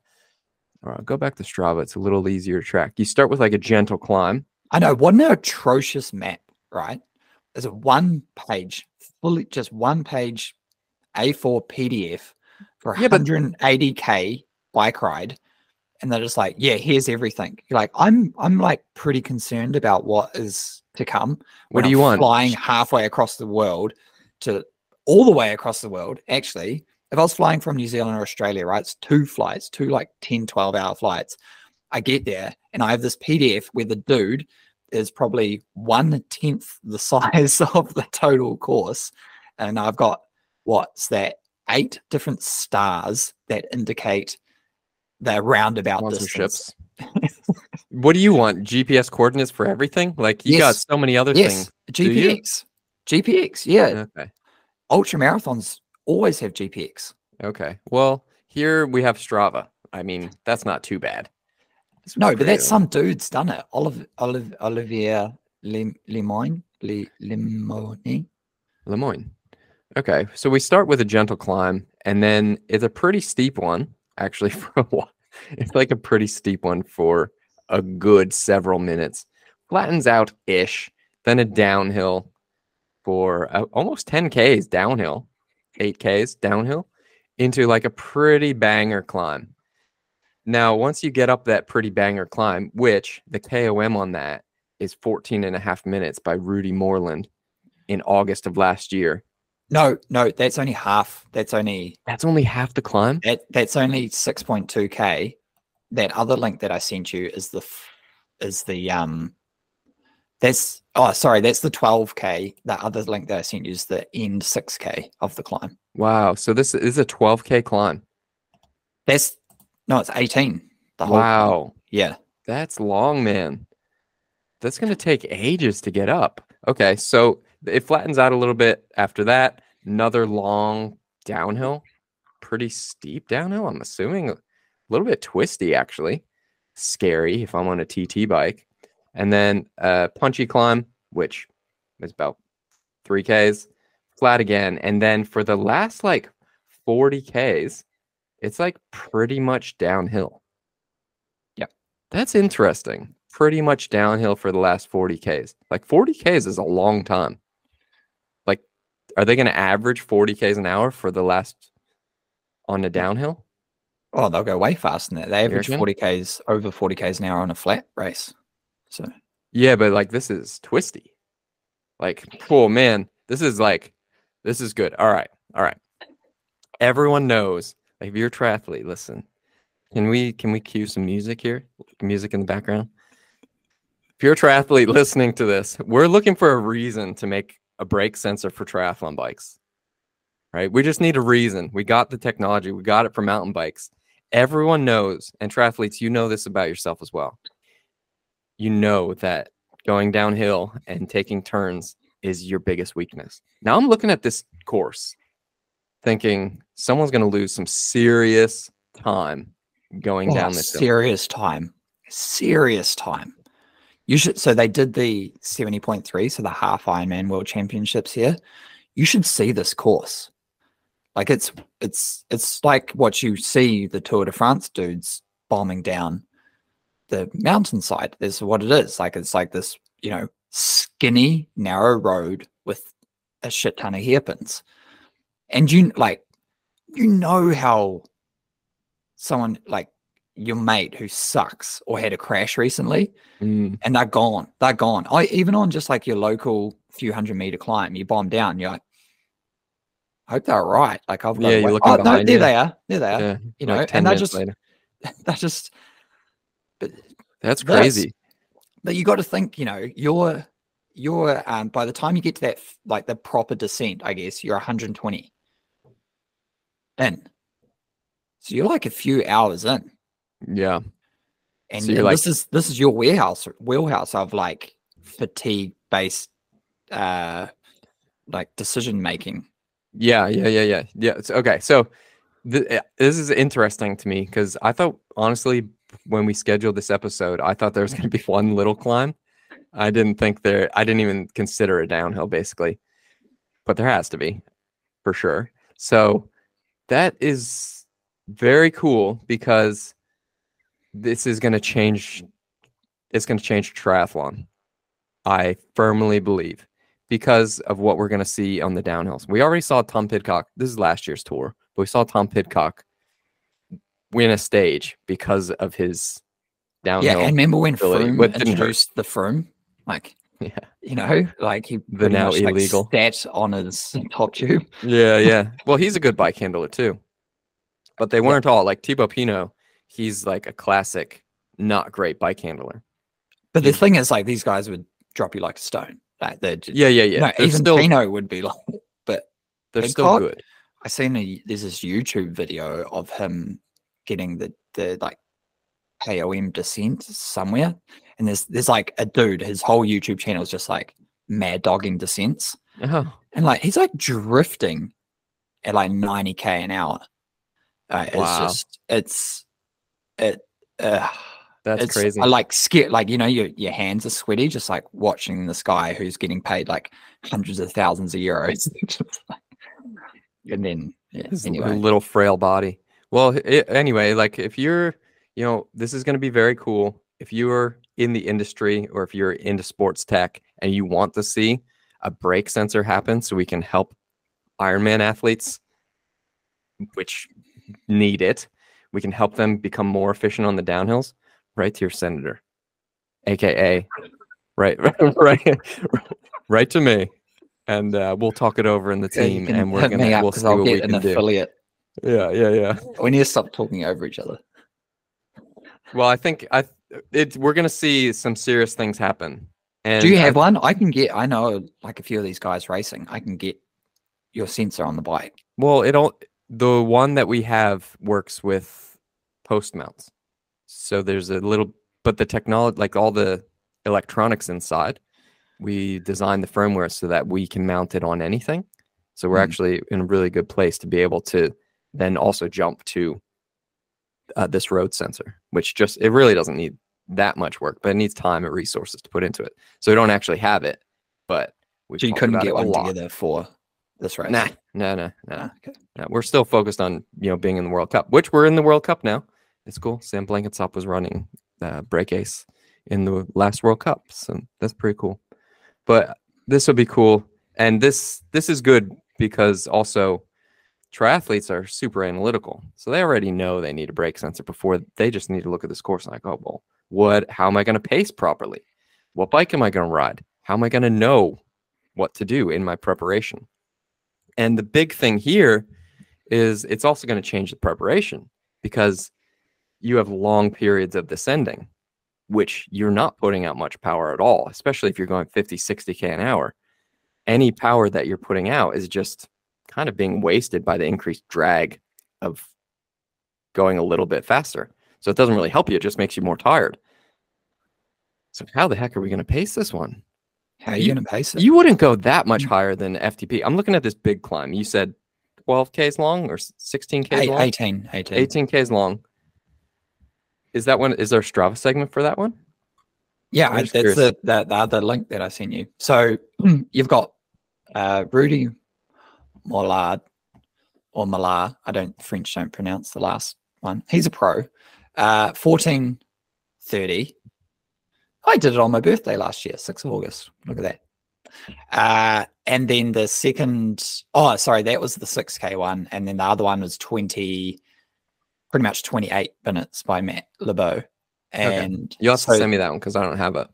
All right, go back to Strava. It's a little easier track. You start with like a gentle climb. I know. What an atrocious map, right? There's a one page, fully just one page A4 PDF for Yeah, 180k bike ride. And they're just like, yeah, here's everything. You're like, I'm I'm like pretty concerned about what is to come. What do you I'm want? Flying halfway across the world to all the way across the world. Actually, if I was flying from New Zealand or Australia, right, it's two flights, two like 10, 12 hour flights. I get there and I have this PDF where the dude is probably one tenth the size of the total course. And I've got what's that? Eight different stars that indicate the roundabout. Sponsorships. what do you want? GPS coordinates for everything? Like you got so many other Yes, things. GPX. GPX, yeah. Okay. Ultra marathons always have GPX. Okay. Well, here we have Strava. I mean, that's not too bad. It's No, but that's some dude's done it. Olive, Olive, Olivier Lim, Limoine, Li. Lemoyne. Okay, so we start with a gentle climb, and then it's a pretty steep one, actually. For a while, it's like a pretty steep one for a good several minutes. Flattens out ish, then a downhill for uh, almost 10 k's downhill, 8 k's downhill into like a pretty banger climb. Now, once you get up that pretty banger climb, which the KOM on that is 14 and a half minutes by Rudy Moreland in August of last year. No, no, that's only half. That's only That's only half the climb. that, that's only six point two k. That other link that I sent you is the is the um. That's oh sorry, that's the twelve k. The other link that I sent you is the end six k of the climb. Wow. So this is a 12K climb. That's no, it's eighteen. The whole Wow. yeah. That's long, man. That's going to take ages to get up. Okay. So it flattens out a little bit after that. Another long downhill, pretty steep downhill. I'm assuming a little bit twisty, actually. Scary if I'm on a TT bike. And then a punchy climb, which is about 3Ks, flat again. And then for the last like 40Ks, it's like pretty much downhill. Yeah, That's interesting. Pretty much downhill for the last 40Ks. Like 40Ks is a long time. Are they going to average 40Ks an hour for the last on a downhill? Oh, they'll go way faster than that. They average forty k's over forty k's an hour on a flat race. So Yeah, but like this is twisty. Like, oh man, this is like, this is good. All right, all right. Everyone knows. Like, if you're a triathlete, listen. Can we can we cue some music here? Music in the background. if you're a triathlete listening to this, we're looking for a reason to make a brake sensor for triathlon bikes. Right? We just need a reason. We got the technology, we got it for mountain bikes. Everyone knows, and triathletes, you know this about yourself as well. You know that going downhill and taking turns is your biggest weakness. Now I'm looking at this course thinking someone's going to lose some serious time going Oh, down this hill. serious time. Serious time. You should so they did the 70.3, so the half Ironman World Championships here. You should see this course. Like it's it's it's like what you see the Tour de France dudes bombing down the mountainside. Is what it is. Like it's like this, you know, skinny, narrow road with a shit ton of hairpins. And you like you know how someone like your mate who sucks or had a crash recently Mm, and they're gone. They're gone. I even on just like your local few hundred meter climb, you bomb down, you're like, I hope they're all right. Like I've got Yeah, you're looking oh, no, there you. they are. There they are. yeah, You know, like and they're just later. they're just That's That's- crazy. but you got to think, you know, you're you're um by the time you get to that like the proper descent, I guess you're 120 in. So you're like a few hours in. Yeah. and, So and like- this is this is your warehouse wheelhouse of like fatigue based uh like decision making Yeah, yeah, yeah, yeah, yeah. it's- okay, so th- uh, this is interesting to me because I thought honestly when we scheduled this episode, I thought there was going to be one little climb. I didn't think there. I didn't even consider a downhill basically, but there has to be for sure. So that is very cool because this is going to change. It's going to change triathlon. I firmly believe because of what we're going to see on the downhills. We already saw Tom Pidcock. This is last year's tour, but we saw Tom Pidcock win a stage because of his downhill. yeah and remember when Froome hurt. introduced the Froome like Yeah. you know like he The now much, like, illegal. sat on his top tube yeah, yeah. Well, he's a good bike handler too, but they weren't all like Thibaut Pinot. He's like a classic, not great bike handler. but the Yeah. thing is like these guys would drop you like a stone like they're just, Yeah, yeah, yeah. no, they're even still, Pinot would be like but they're still good. I seen a there's this YouTube video of him getting the the like KOM descent somewhere, and there's there's like a dude. His whole YouTube channel is just like mad dogging descents, Oh, and like he's like drifting at like 90k an hour. Uh, it's just it's it. Uh, that's it's, crazy. I like scared, like you know, your your hands are sweaty just like watching this guy who's getting paid like hundreds of thousands of euros. And then yeah, anyway, little frail body. Well, i anyway, like if you're, you know, this is going to be very cool. If you're in the industry or if you're into sports tech and you want to see a brake sensor happen so we can help Ironman athletes, which need it, we can help them become more efficient on the downhills, right to your senator, AKA, right, right, right to me. And uh, we'll talk it over in the team, can and we're gonna we'll see I'll what we get an can do. affiliate. Yeah, yeah, yeah. We need to stop talking over each other. Well, I think I it we're gonna see some serious things happen. And Do you I- have one? I can get. I know like a few of these guys racing. I can get your sensor on the bike. well, it all the one that we have works with post mounts. So there's a little, but the technology, like all the electronics inside, we designed the firmware so that we can mount it on anything. So we're Hmm. actually in a really good place to be able to then also jump to uh, this road sensor, which just it really doesn't need that much work, but it needs time and resources to put into it. So we don't actually have it, but we So you couldn't get one together for this right Nah, no, no, no. Ah, okay. No, we're still focused on you know being in the World Cup, which we're in the World Cup now. It's cool. Sam Blenkinsop was running uh, BrakeAce in the last World Cup, so that's pretty cool. But this will be cool, and this this is good because also triathletes are super analytical, so they already know they need a brake sensor before they just need to look at this course and like, oh well, what? How am I going to pace properly? What bike am I going to ride? How am I going to know what to do in my preparation? And the big thing here is it's also going to change the preparation because you have long periods of descending. which you're not putting out much power at all, especially if you're going 50, 60K an hour. Any power that you're putting out is just kind of being wasted by the increased drag of going a little bit faster. So it doesn't really help you, it just makes you more tired. So how the heck are we going to pace this one? How are you, You- going to pace it? You wouldn't go that much higher than FTP. I'm looking at this big climb. You said 12Ks long or 16Ks Eight- long? 18, 18. 18Ks long. Is that one? Is there a Strava segment for that one? Yeah, I- that's the, the the other link that I sent you. So you've got uh, Rudy Mollard or Millard. I don't French don't pronounce the last one. He's a pro. Uh, fourteen thirty. I did it on my birthday last year, sixth of August. Look at that. Uh, and then the second, oh, sorry, that was the six k one, and then the other one was twenty, pretty much twenty eight minutes by Matt LeBeau. And You'll have so- to send me that one because I don't have it.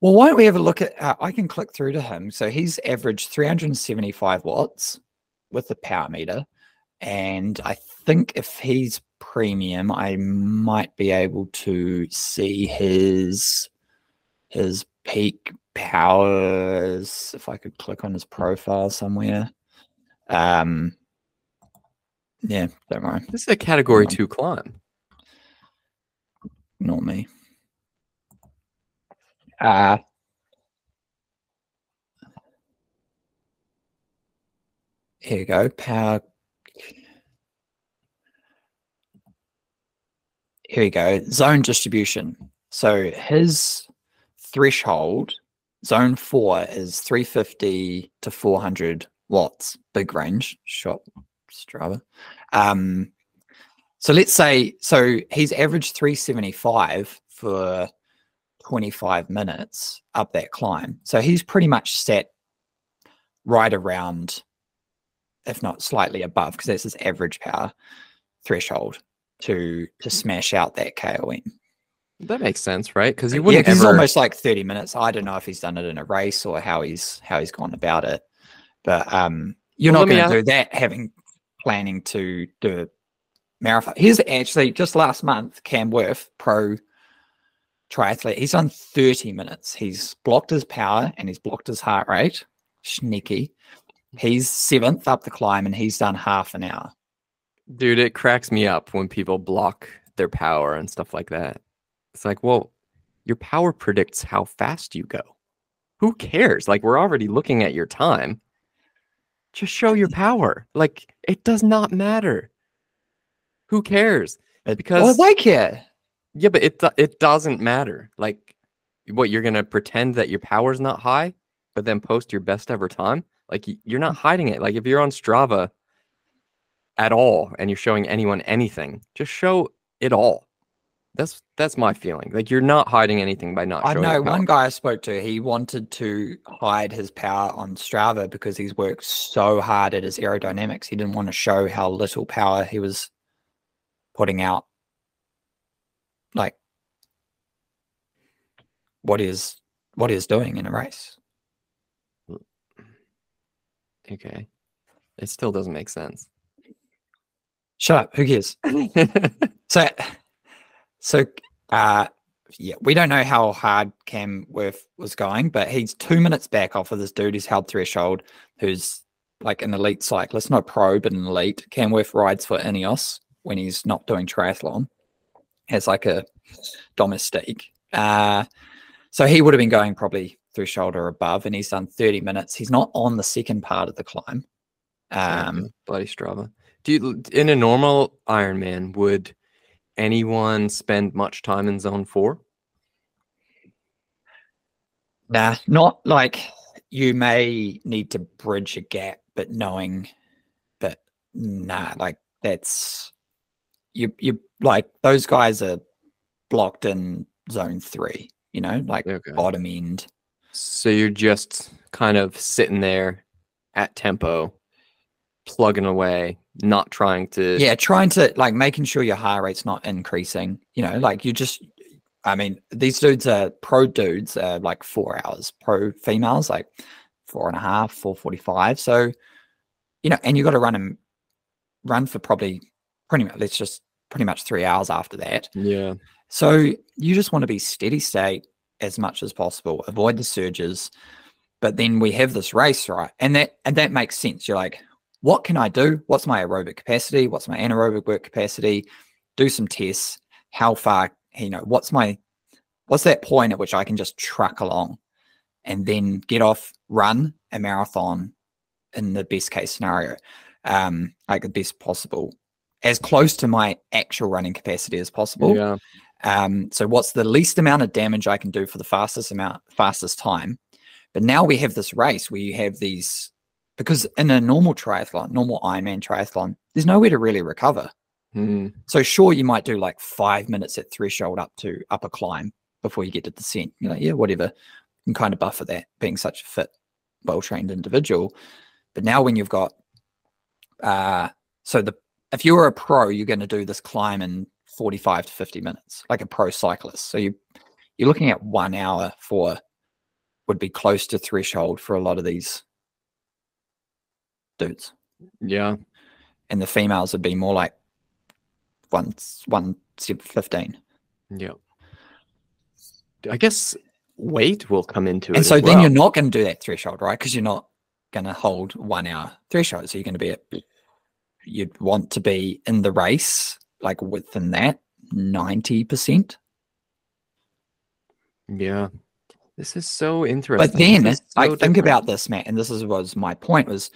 well, why don't we have a look at? Uh, I can click through to him. So he's averaged 375 watts with the power meter, and I think if he's premium, I might be able to see his his peak powers if I could click on his profile somewhere. Um, yeah, don't mind. This is a category on. two climb. not me. Uh here you go. Power. Here we go. Zone distribution. So his threshold, zone four, is 350 to 400 watts. Big range. Shot Strava. Um, so let's say so he's averaged 375 for 25 minutes up that climb. So he's pretty much set right around, if not slightly above, because that's his average power threshold to to smash out that KOM. That makes sense, right? Because you Yeah, wouldn't it's ever. almost like 30 minutes. I don't know if he's done it in a race or how he's how he's gone about it. But um you're Well, not going to ask- do that having planning to do a marathon. Here's actually just last month, Cam Wurf, pro triathlete. He's done 30 minutes. He's blocked his power and he's blocked his heart rate. Sneaky. He's seventh up the climb and he's done half an hour. Dude, it cracks me up when people block their power and stuff like that. It's like, well, your power predicts how fast you go. Who cares? Like, we're already looking at your time. Just show your power. Like, it does not matter. Who cares? Because- oh, they care. Yeah, but it it doesn't matter. Like, what you're gonna pretend that your power's not high, but then post your best ever time? Like, you're not mm. hiding it. Like, if you're on Strava at all and you're showing anyone anything, just show it all. That's that's my feeling. Like, you're not hiding anything by not I know one guy I spoke to, he wanted to hide his power on Strava because he's worked so hard at his aerodynamics. He didn't want to show how little power he was putting out. Like what is what is doing in a race. Mm. Okay, it still doesn't make sense. Shut up, who cares? So so uh yeah, we don't know how hard Cam Wurf was going, but he's two minutes back off of this dude who's held threshold, who's like an elite cyclist, not pro, but an elite. Cam Wurf rides for Ineos when he's not doing triathlon, as like a domestique. Uh, so he would have been going probably threshold or above, and he's done 30 minutes. He's not on the second part of the climb. Um, bloody Strava. Do you in a normal Ironman would anyone spend much time in zone four? Nah, not like you may need to bridge a gap, but knowing that nah, like that's you you like those guys are blocked in zone three, you know, like Okay. bottom end. So you're just kind of sitting there at tempo, plugging away, not trying to. Yeah, trying to like making sure your heart rate's not increasing. You know, like you just I mean, these dudes are pro dudes are like four hours, pro females like four and a half, four forty five. So, you know, and you got to run them run for probably pretty much let's just pretty much three hours after that. Yeah. So you just want to be steady state as much as possible, avoid the surges. But then we have this race, right? And that and that makes sense. You're like, what can I do? What's my aerobic capacity? What's my anaerobic work capacity? Do some tests. How far, you know, what's my what's that point at which I can just truck along and then get off, run a marathon in the best case scenario, um, like the best possible, as close to my actual running capacity as possible. Yeah. Um, so what's the least amount of damage I can do for the fastest amount, fastest time? But now we have this race where you have these because in a normal triathlon, normal Ironman triathlon, there's nowhere to really recover. Mm. So sure, you might do like five minutes at threshold up to upper climb before you get to descent. You're like, yeah, whatever. You can kind of buffer that being such a fit, well trained individual. But now when you've got uh so the if you're a pro, you're going to do this climb in 45 to 50 minutes, like a pro cyclist. So you you're looking at one hour for would be close to threshold for a lot of these dudes. Yeah. And the females would be more like one one fifteen. Yeah. I guess weight will come into it. And so then well. you're not going to do that threshold, right? Because you're not going to hold one hour threshold. So you're going to be at, you'd want to be in the race, like within that 90%. Yeah. This is so interesting. But then, This is like, so think about this, Matt, and this is was my point was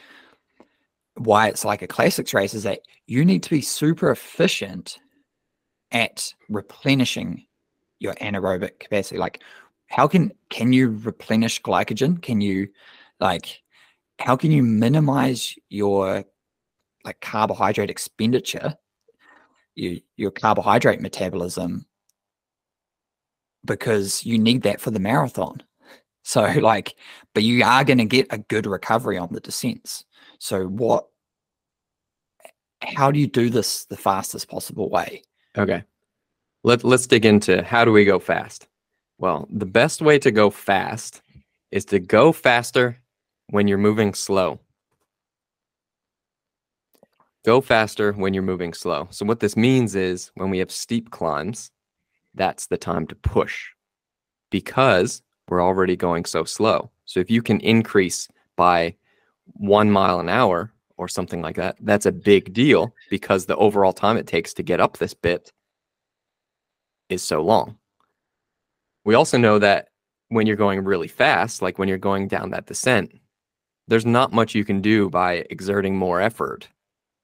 why it's like a classics race is that you need to be super efficient at replenishing your anaerobic capacity. Like, how can can you replenish glycogen? Can you like how can you minimize your like carbohydrate expenditure, your your carbohydrate metabolism because you need that for the marathon. So, like, but you are going to get a good recovery on the descents. So, what, how do you do this the fastest possible way? Okay. Let, let's dig into how do we go fast? Well, the best way to go fast is to go faster when you're moving slow. Go faster when you're moving slow. So, what this means is when we have steep climbs, that's the time to push because we're already going so slow. So, if you can increase by one mile an hour or something like that, that's a big deal because the overall time it takes to get up this bit is so long. We also know that when you're going really fast, like when you're going down that descent, there's not much you can do by exerting more effort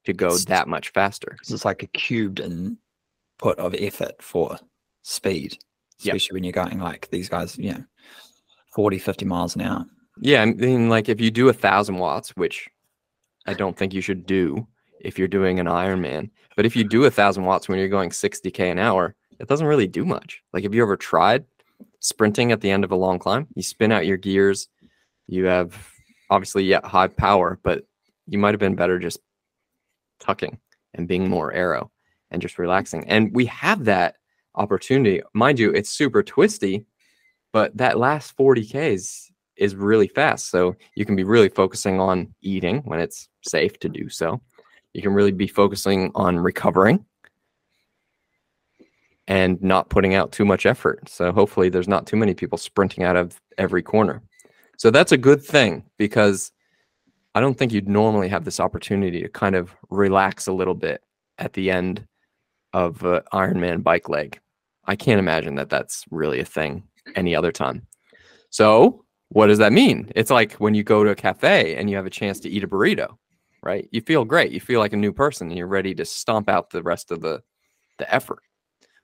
to go It's- that much faster. It's like a cubed input of effort for speed, Yep. especially when you're going like these guys, you know, 40, 50 miles an hour. Yeah, I mean, like if you do a thousand watts, which I don't think you should do if you're doing an Ironman, but if you do a thousand watts when you're going 60k an hour, it doesn't really do much. Like, have you ever tried sprinting at the end of a long climb? You spin out your gears, you have obviously yeah high power, but you might have been better just tucking and being more aero and just relaxing. And we have that opportunity, mind you. It's super twisty, but that last 40k is really fast. So you can be really focusing on eating when it's safe to do so. You can really be focusing on recovering and not putting out too much effort. So hopefully there's not too many people sprinting out of every corner. So that's a good thing because I don't think you'd normally have this opportunity to kind of relax a little bit at the end of Ironman bike leg. I can't imagine that that's really a thing any other time. So what does that mean? It's like when you go to a cafe and you have a chance to eat a burrito, right? You feel great. You feel like a new person and you're ready to stomp out the rest of the the effort.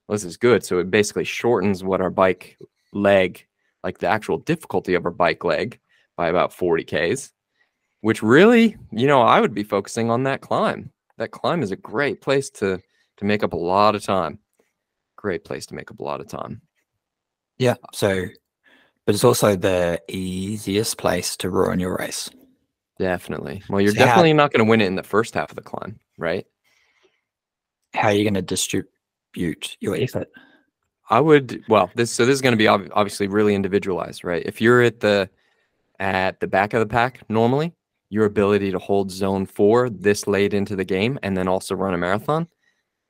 Well, this is good. So it basically shortens what our bike leg, like the actual difficulty of our bike leg by about 40 Ks, which really, you know, I would be focusing on that climb. That climb is a great place to to make up a lot of time. Great place to make up a lot of time. Yeah. So, but it's also the easiest place to ruin your race. Definitely. Well, you're So how- definitely not going to win it in the first half of the climb, right? How are you going to distribute your effort? I would. Well, this so this is going to be ob- obviously really individualized, right? If you're at the at the back of the pack normally, your ability to hold zone four this late into the game and then also run a marathon,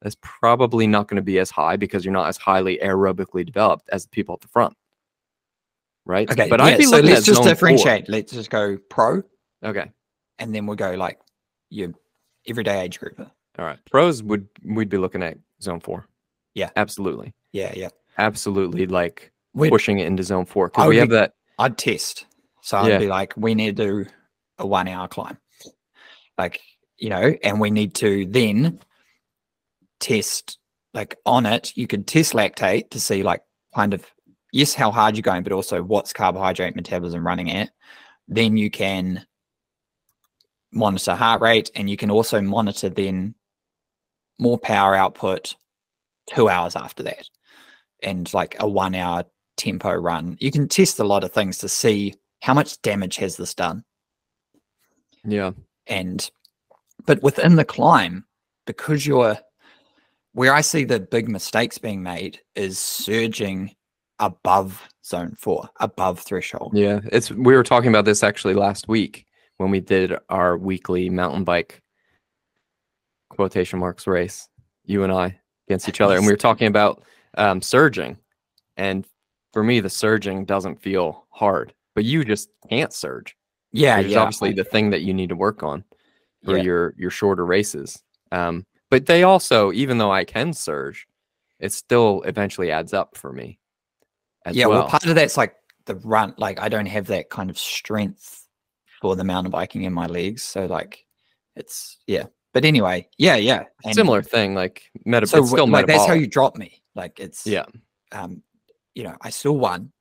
That's probably not going to be as high because you're not as highly aerobically developed as the people at the front. Right. Okay, But yeah, I'd be so let's at just differentiate. Let's just go pro, Okay. and then we'll go like your everyday age grouper. All right. Pros would we'd be looking at zone four. Yeah. Absolutely. Yeah, yeah. Absolutely like We'd, pushing it into zone four. Because we have be- that I'd test. So I'd Yeah. be like, we need to do a one hour climb. Like, you know, and we need to then test like on it, you could test lactate to see like kind of yes, how hard you're going, but also what's carbohydrate metabolism running at. Then you can monitor heart rate and you can also monitor then more power output two hours after that and like a one hour tempo run. You can test a lot of things to see how much damage has this done. yeah. And but within the climb, because you're where I see the big mistakes being made is surging above zone four, above threshold. Yeah. It's we were talking about this actually last week when we did our weekly mountain bike quotation marks race, you and I against each other. And we were talking about um, surging. And for me, the surging doesn't feel hard, but you just can't surge. Yeah, is yeah. obviously the thing that you need to work on for Yeah. your your shorter races. Um, but they also, even though I can surge, it still eventually adds up for me. Yeah, well. well, part of that's like the run. Like I don't have that kind of strength for the mountain biking in my legs, so like it's yeah. But anyway, yeah, yeah. and similar thing, like meta. So still like that's how you drop me. Like it's Yeah. Um, you know, I still won.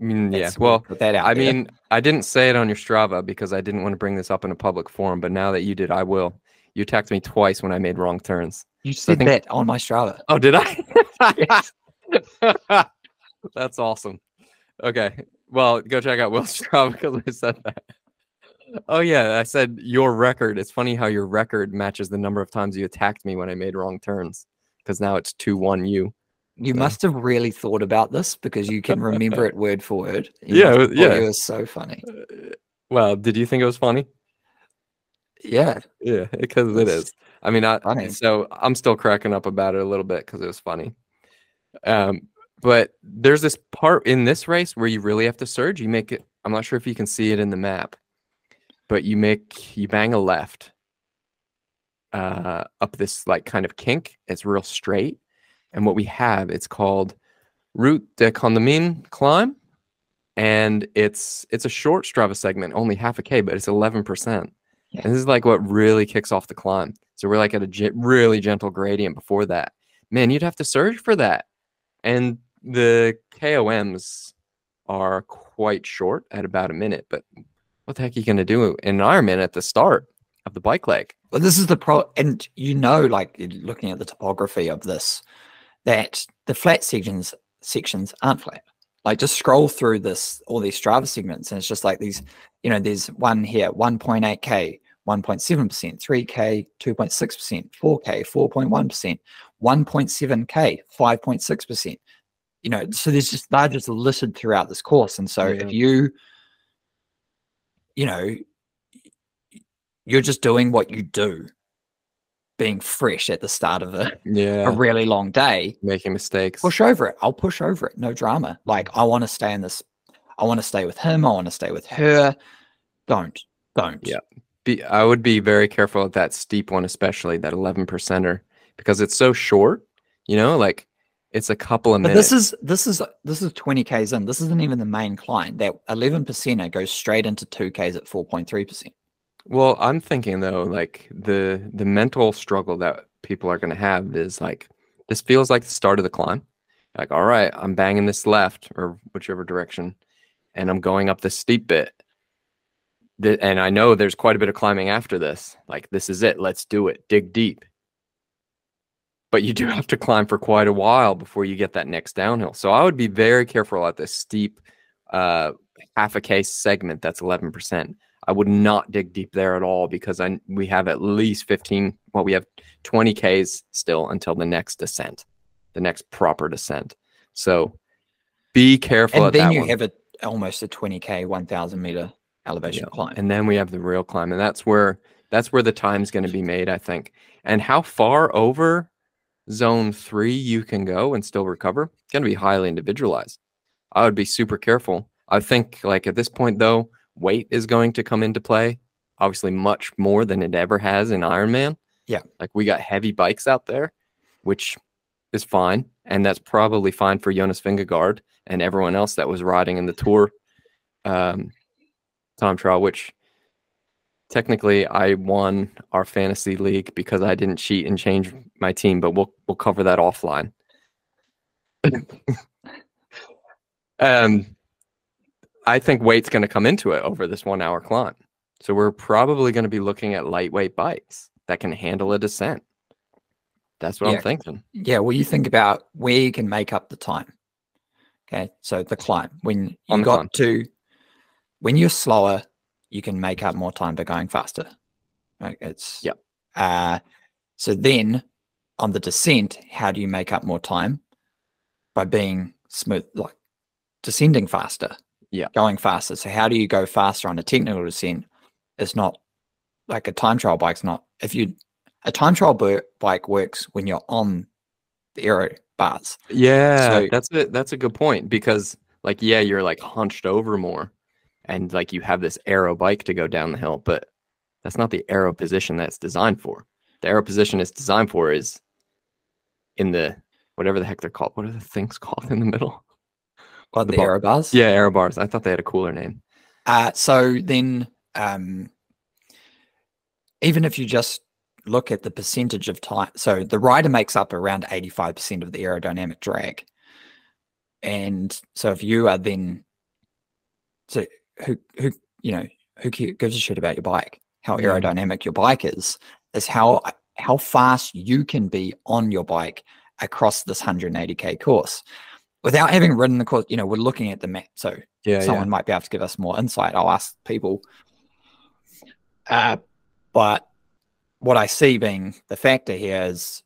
I mean, yeah. We'll put that out. I there. mean, I didn't say it on your Strava because I didn't want to bring this up in a public forum. But now that you did, I will. You attacked me twice when I made wrong turns. you said think- that on my Strava. Oh, did I? That's awesome. Okay. Well, go check out Will's Strava because I said that. Oh yeah, I said your record. It's funny how your record matches the number of times you attacked me when I made wrong turns. Because now it's two one you. You So- must have really thought about this because you can remember it word for word. You Yeah, must yeah. it was so funny. Well, did you think it was funny? Yeah, Yeah, because It's. I mean, I funny. so I'm still cracking up about it a little bit because it was funny. Um, but there's this part in this race where you really have to surge. You make it. I'm not sure if you can see it in the map, but you make you bang a left uh, up this like kind of kink. It's real straight, and what we have it's called Route de Condamine climb, and it's it's a short Strava segment, only half a k, but it's 11 percent. Yeah. And this is like what really kicks off the climb. So we're like at a ge- really gentle gradient before that. Man, you'd have to surge for that. And the KOMs are quite short at about a minute. But what the heck are you going to do in an Ironman at the start of the bike leg? Well, this is the pro, and you know, like looking at the topography of this, that the flat sections sections aren't flat. Like just scroll through this, all these Strava segments, and it's just like these. You know, there's one here, 1.8k, 1.7%, 3k, 2.6%, 4k, 4.1%, 1.7k, 5.6%. You know, so there's just they're just littered throughout this course, and so Yeah. if you, you know, you're just doing what you do, being fresh at the start of a, yeah. a really long day. Making mistakes. Push over it. I'll push over it. No drama. Like I want to stay in this. I want to stay with him. I want to stay with her. Don't. Don't. Yeah. Be, I would be very careful at that steep one, especially that 11 percenter, because it's so short. You know, like it's a couple of But minutes. this is this is this is 20 k's in. This isn't even the main climb. That 11 percenter goes straight into two k's at 4.3 percent. Well, I'm thinking though, like the the mental struggle that people are going to have is like this feels like the start of the climb. Like, all right, I'm banging this left or whichever direction, and I'm going up this steep bit. Th- And I know there's quite a bit of climbing after this. Like, this is it. Let's do it. Dig deep. But you do have to climb for quite a while before you get that next downhill. So I would be very careful at this steep uh, half a case segment that's 11%. I would not dig deep there at all because I we have at least 15, well, we have 20 Ks still until the next descent, the next proper descent. So be careful And then you one. have a almost a 20k 1000 meter elevation Yeah. climb. And then we have the real climb, and that's where that's where the time's going to be made, I think. And how far over zone three you can go and still recover. It's going to be highly individualized. I would be super careful. I think, like at this point, though, weight is going to come into play, obviously, much more than it ever has in Ironman. Yeah. Like we got heavy bikes out there, which is fine. And that's probably fine for Jonas Vingegaard and everyone else that was riding in the tour um, time trial, which technically I won our fantasy league because I didn't cheat and change my team, but we'll we'll cover that offline. um I think weight's going to come into it over this 1 hour climb. So we're probably going to be looking at lightweight bikes that can handle a descent. That's what Yeah. I'm thinking. Yeah, well, you think about where you can make up the time. Okay, so the climb when you got climb. to when you're slower, you can make up more time by going faster. Right? It's Yep. Uh, so then on the descent, how do you make up more time? By being smooth, like descending faster. Yeah. going faster. So how do you go faster on a technical descent? It's not like a time trial bike's not. If you a time trial bi- bike works when you're on the aero bars. Yeah, So- that's a that's a good point because like yeah, you're like hunched over more and like you have this aero bike to go down the hill, but that's not the aero position that's designed for. The aero position it's designed for is in the whatever the heck they're called. What are the things called in the middle? What The the, bar- aero bars? Yeah, aero bars. I thought they had a cooler name. Uh, so then, um, even if you just look at the percentage of time, so the rider makes up around 85% of the aerodynamic drag. And so if you are then, so who, who, you know, who gives a shit about your bike? How aerodynamic your bike is, is how, how fast you can be on your bike across this 180K course without having ridden the course. You know, we're looking at the map. So Yeah, someone might be able to give us more insight. I'll ask people. Uh, but what I see being the factor here is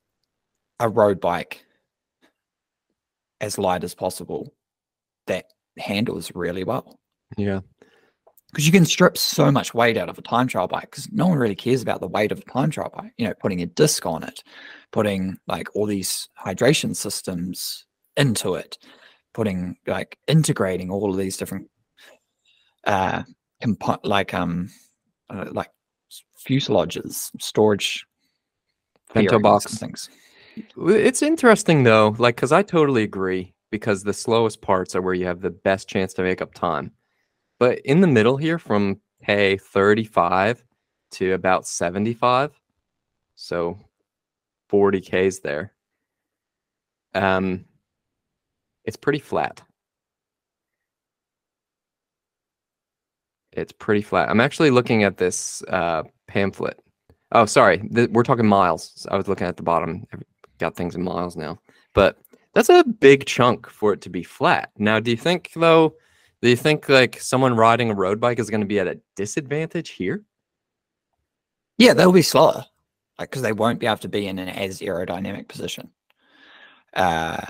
a road bike as light as possible that handles really well. yeah. Because you can strip so much weight out of a time trial bike because no one really cares about the weight of a time trial bike. You know, putting a disc on it, putting like all these hydration systems into it, putting like integrating all of these different uh compo- like um uh, like fuselages, storage Bento box. things. It's interesting though, like because I totally agree because the slowest parts are where you have the best chance to make up time. But in the middle here, from hey 35 to about 75, so 40 Ks there. Um, it's pretty flat. It's pretty flat. I'm actually looking at this uh, pamphlet. Oh, sorry. th- we're talking miles. I was looking at the bottom. I've got things in miles now. But that's a big chunk for it to be flat. Now, do you think though? Do you think like someone riding a road bike is going to be at a disadvantage here? Yeah, they'll be slower, like because they won't be able to be in an as aerodynamic position. Uh,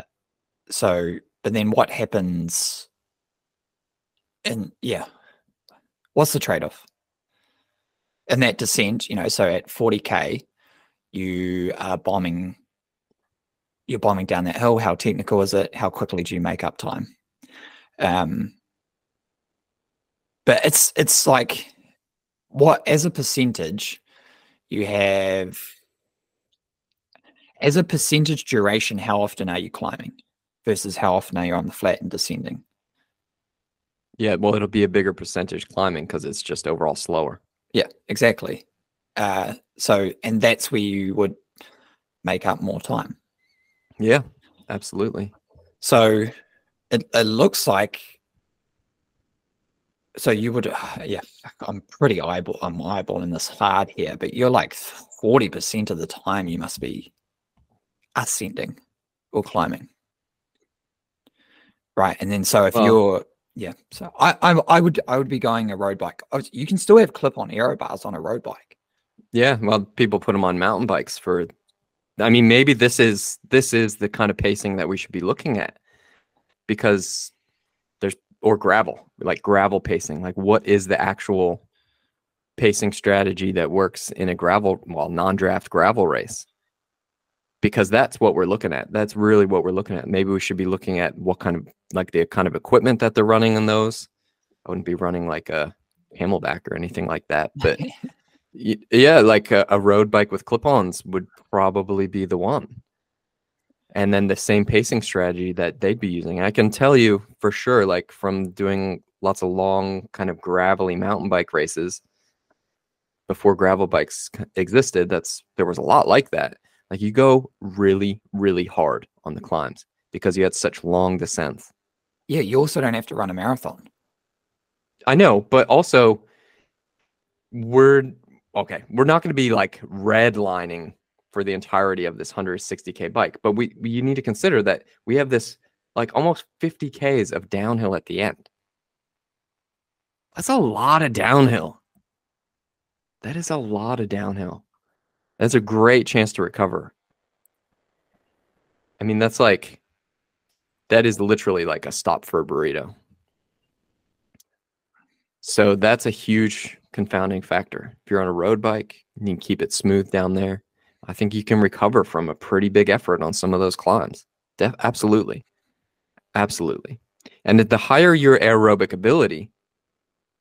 so, but then what happens? And yeah, what's the trade off? In that descent, you know, so at 40k, you are bombing. You're bombing down that hill. How technical is it? How quickly do you make up time? Um, but it's it's like what as a percentage you have as a percentage duration how often are you climbing versus how often are you on the flat and descending Yeah, well, it'll be a bigger percentage climbing because it's just overall slower. yeah exactly uh so and that's where you would make up more time Yeah, absolutely. so it, it looks like so you would yeah i'm pretty eyeball i'm eyeballing this hard here but you're like 40% of the time you must be ascending or climbing right and then so if Well- you're yeah so I, I i would i would be going a road bike was- you can still have clip on aero bars on a road bike Yeah, well, people put them on mountain bikes for. I mean, maybe this is this is the kind of pacing that we should be looking at, because or gravel, like gravel pacing. Like, what is the actual pacing strategy that works in a gravel, well, non-draft gravel race? because that's what we're looking at. That's really what we're looking at. Maybe we should be looking at what kind of like the kind of equipment that they're running in those. I wouldn't be running like a CamelBak or anything like that, but yeah, like a, a road bike with clip-ons would probably be the one. And then the same pacing strategy that they'd be using. I can tell you for sure, like from doing lots of long, kind of gravelly mountain bike races before gravel bikes existed, that's there was a lot like that. Like you go really, really hard on the climbs because you had such long descents. yeah, you also don't have to run a marathon. I know, but also we're okay. We're not going to be like redlining for the entirety of this 160k bike, but we, we you need to consider that we have this like almost 50 k's of downhill at the end. That's a lot of downhill. That is a lot of downhill. That's a great chance to recover. I mean, that's like that is literally like a stop for a burrito. So that's a huge confounding factor. If you're on a road bike, you can keep it smooth down there. I think you can recover from a pretty big effort on some of those climbs. Def- absolutely. Absolutely. And the higher your aerobic ability,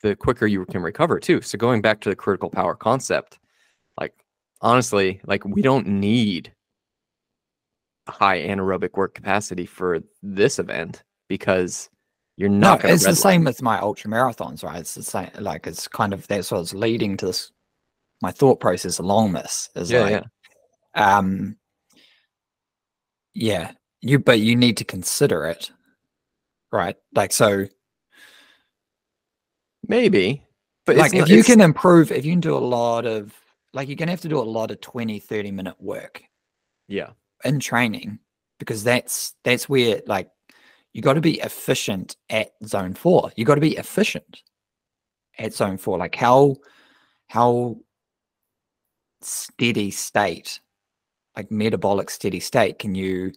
the quicker you can recover too. So going back to the critical power concept, like honestly, like we don't need high anaerobic work capacity for this event because you're not going it's the same with my ultra marathons, right? It's the same. Like it's kind of that's what's leading to this. My thought process along this is Yeah, like, yeah. Um, yeah, you but you need to consider it, right? Like so, Maybe. But like if not- you it's- can improve, if you can do a lot of like you're gonna have to do a lot of 20, 30 minute work Yeah. in training because that's that's where like you got to be efficient at zone four. You got to be efficient at zone four. Like how how steady state, like metabolic steady state, can you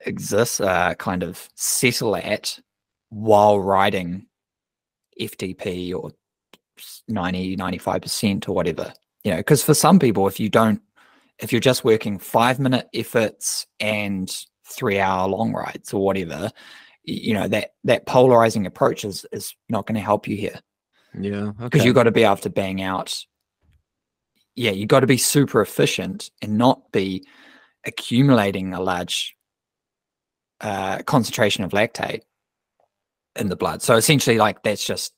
exist, uh, kind of settle at while riding FTP or 90, 95% or whatever? You know, because for some people, if you don't if you're just working five minute efforts and three hour long rides or whatever, you know that that polarizing approach is is not going to help you here Yeah. because Okay. you've got to be able to bang out. Yeah, you've got to be super efficient and not be accumulating a large uh, concentration of lactate in the blood. So essentially, like that's just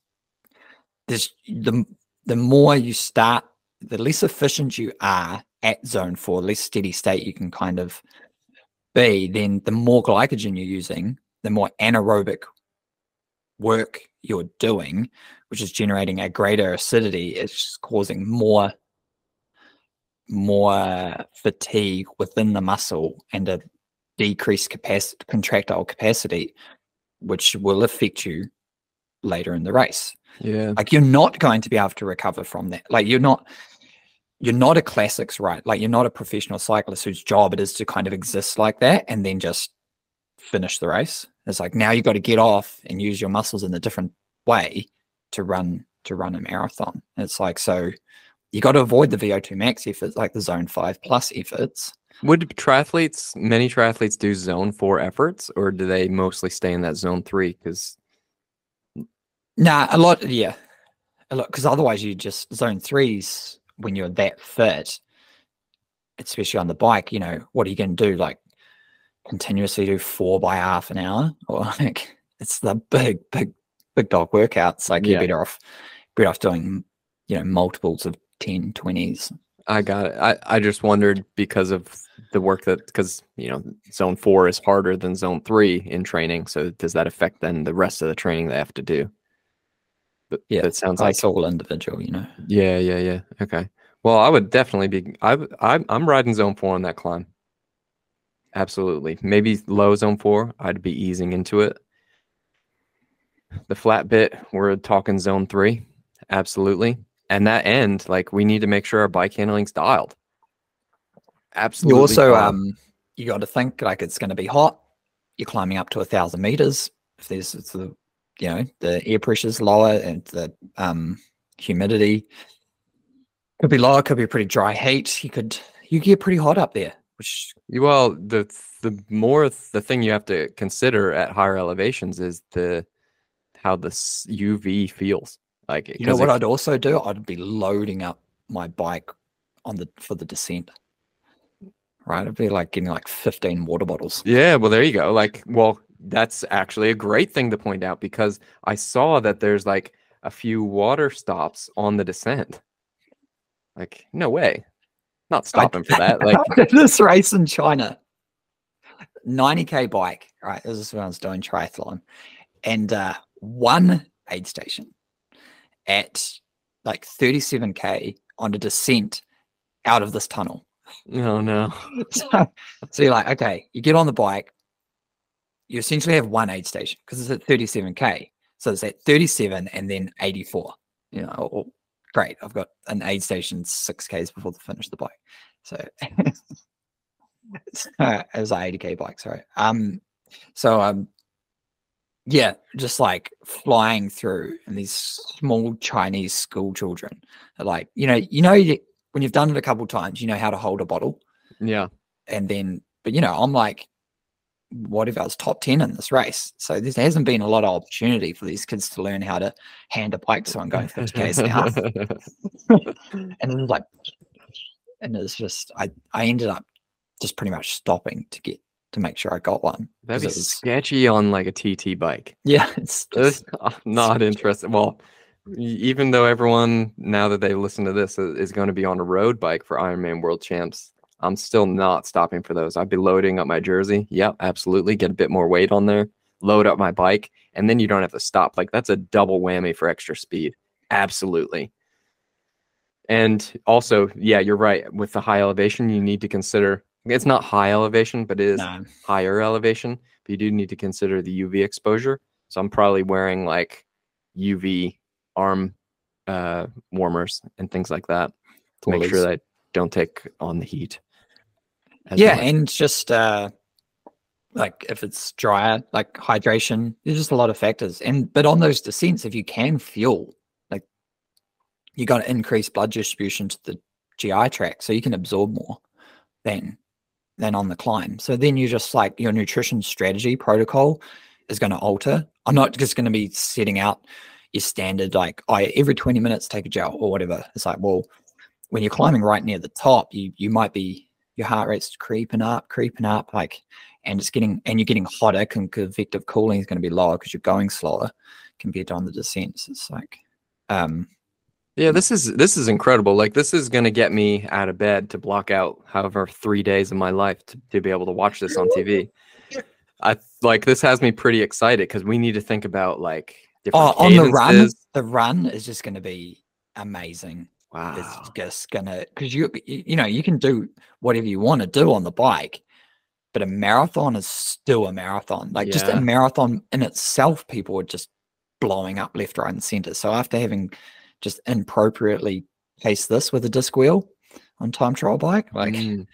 this the the more you start, the less efficient you are at zone four, less steady state you can kind of be. Then the more glycogen you're using, the more anaerobic work you're doing, which is generating a greater acidity, it's causing more more fatigue within the muscle and a decreased capacity contractile capacity, which will affect you later in the race. yeah. Like you're not going to be able to recover from that. Like you're not you're not a classics right. Like you're not a professional cyclist whose job it is to kind of exist like that and then just finish the race. It's like now you've got to get off and use your muscles in a different way to run to run a marathon. It's like so you got to avoid the VO2 max efforts, like the zone five plus efforts. Would triathletes, many triathletes, do zone four efforts, or do they mostly stay in that zone three? Because Nah, a lot, yeah, a lot because otherwise you just zone threes when you're that fit, especially on the bike. You know, what are you going to do? Like continuously do four by half an hour, or like it's the big, big, big dog workouts. Like Yeah. you're better off, better off doing, you know, multiples of 10, 20s. I got it. I, I just wondered because of the work that because you know zone four is harder than zone three in training. So does that affect then the rest of the training they have to do? But Yeah, it sounds So like it's all individual, you know. yeah, yeah, yeah. Okay. Well, I would definitely be. I I'm I'm riding zone four on that climb. Absolutely. Maybe low zone four. I'd be easing into it. The flat bit, we're talking zone three. Absolutely. And that end, like we need to make sure our bike handling's dialed. Absolutely. You also dialed. um you got to think like it's going to be hot. You're climbing up to a thousand meters. If there's it's the you know the air pressure's lower and the um humidity could be lower, could be pretty dry heat. You could you get pretty hot up there. which You- Well, the the more the thing you have to consider at higher elevations is the how the UV feels. Like you know what it- I'd also do? I'd be loading up my bike on the for the descent. Right, I'd be like getting like 15 water bottles. Yeah, well, there you go. Like, well, that's actually a great thing to point out because I saw that there's like a few water stops on the descent. Like, no way. Not stopping for that. Like, this race in China, 90k bike. Right, this is when I was doing triathlon, and uh, one aid station at like 37k on a descent out of this tunnel. oh no. so, so you're like, okay, you get on the bike, you essentially have one aid station because it's at 37k. So it's at 37 and then 84. You know, or, great. I've got an aid station six k's before the finish the bike. So, so it was like 80k bike. Sorry. Um. So um. Yeah, just like flying through, and these small Chinese school children are like, you know, you know, when you've done it a couple times, you know how to hold a bottle. Yeah. and then but you know i'm like what if i was top 10 in this race? So there hasn't been a lot of opportunity for these kids to learn how to hand a bike to someone going 50 k's an hour. And was like and it's just i i ended up just pretty much stopping to get to make sure i got one That'd be was- sketchy on like a TT bike. yeah it's just, not interested. Well, even though everyone now that they listen to this is, is going to be on a road bike for Ironman World Champs, I'm still not stopping for those. I'd be loading up my jersey. Yep, absolutely. Get a bit more weight on there. Load up my bike, and then you don't have to stop. Like that's a double whammy for extra speed. Absolutely. And also, yeah, you're right. With the high elevation, you need to consider. It's not high elevation, but it is no, higher elevation, but you do need to consider the UV exposure. So I'm probably wearing like UV arm uh, warmers and things like that to make sure that I don't take on the heat. yeah much. and just uh like if it's drier like hydration there's just a lot of factors and but on those descents if you can fuel like you got to increase blood distribution to the gi tract so you can absorb more than than on the climb so then you just like your nutrition strategy protocol is going to alter i'm not just going to be setting out your standard like i every 20 minutes take a gel or whatever it's like well when you're climbing right near the top you you might be your heart rate's creeping up, creeping up, like, and it's getting, and you're getting hotter. Con- convective cooling is going to be lower because you're going slower compared to on the descents. It's like, um, Yeah, this is this is incredible. Like this is gonna get me out of bed to block out however three days of my life to, to be able to watch this on TV. I like this has me pretty excited because we need to think about like oh, on the run, the run is just going to be amazing. Wow. It's just gonna because you you you know you can do whatever you want to do on the bike, but a marathon is still a marathon. Like just a marathon in itself, people are just blowing up left, right, and center. So after having just inappropriately paced this with a disc wheel on time trial bike, like Mm.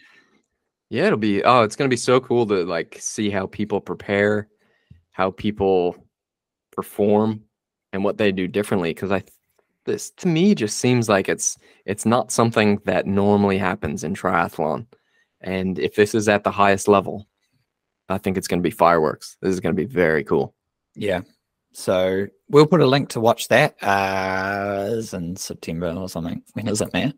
yeah, it'll be oh, it's gonna be so cool to like see how people prepare, how people perform, and what they do differently. Because I, this to me just seems like it's it's not something that normally happens in triathlon, and if this is at the highest level, I think it's gonna be fireworks. This is gonna be very cool. yeah. So we'll put a link to watch that. Uh, is in September or something. When is it, man?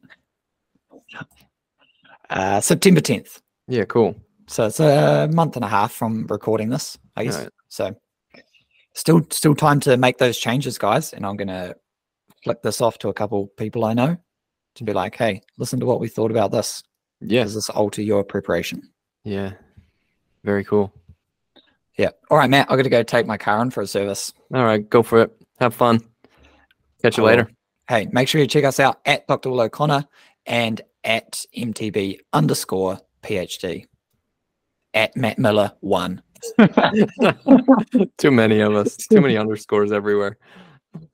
Uh, September tenth. Yeah, cool. So it's a month and a half from recording this, I guess. Right. So still still time to make those changes, guys. And I'm gonna flick this off to a couple people I know to be like, hey, listen to what we thought about this. Yes. Does this alter your preparation? Yeah. Very cool. Yeah. All right, Matt, I gotta go take my car in for a service. All right, go for it. Have fun. Catch you later. Hey, make sure you check us out at Dr. Will O'Connor and at MTB underscore PhD. At Matt Miller one. Too many of us. Too many underscores everywhere.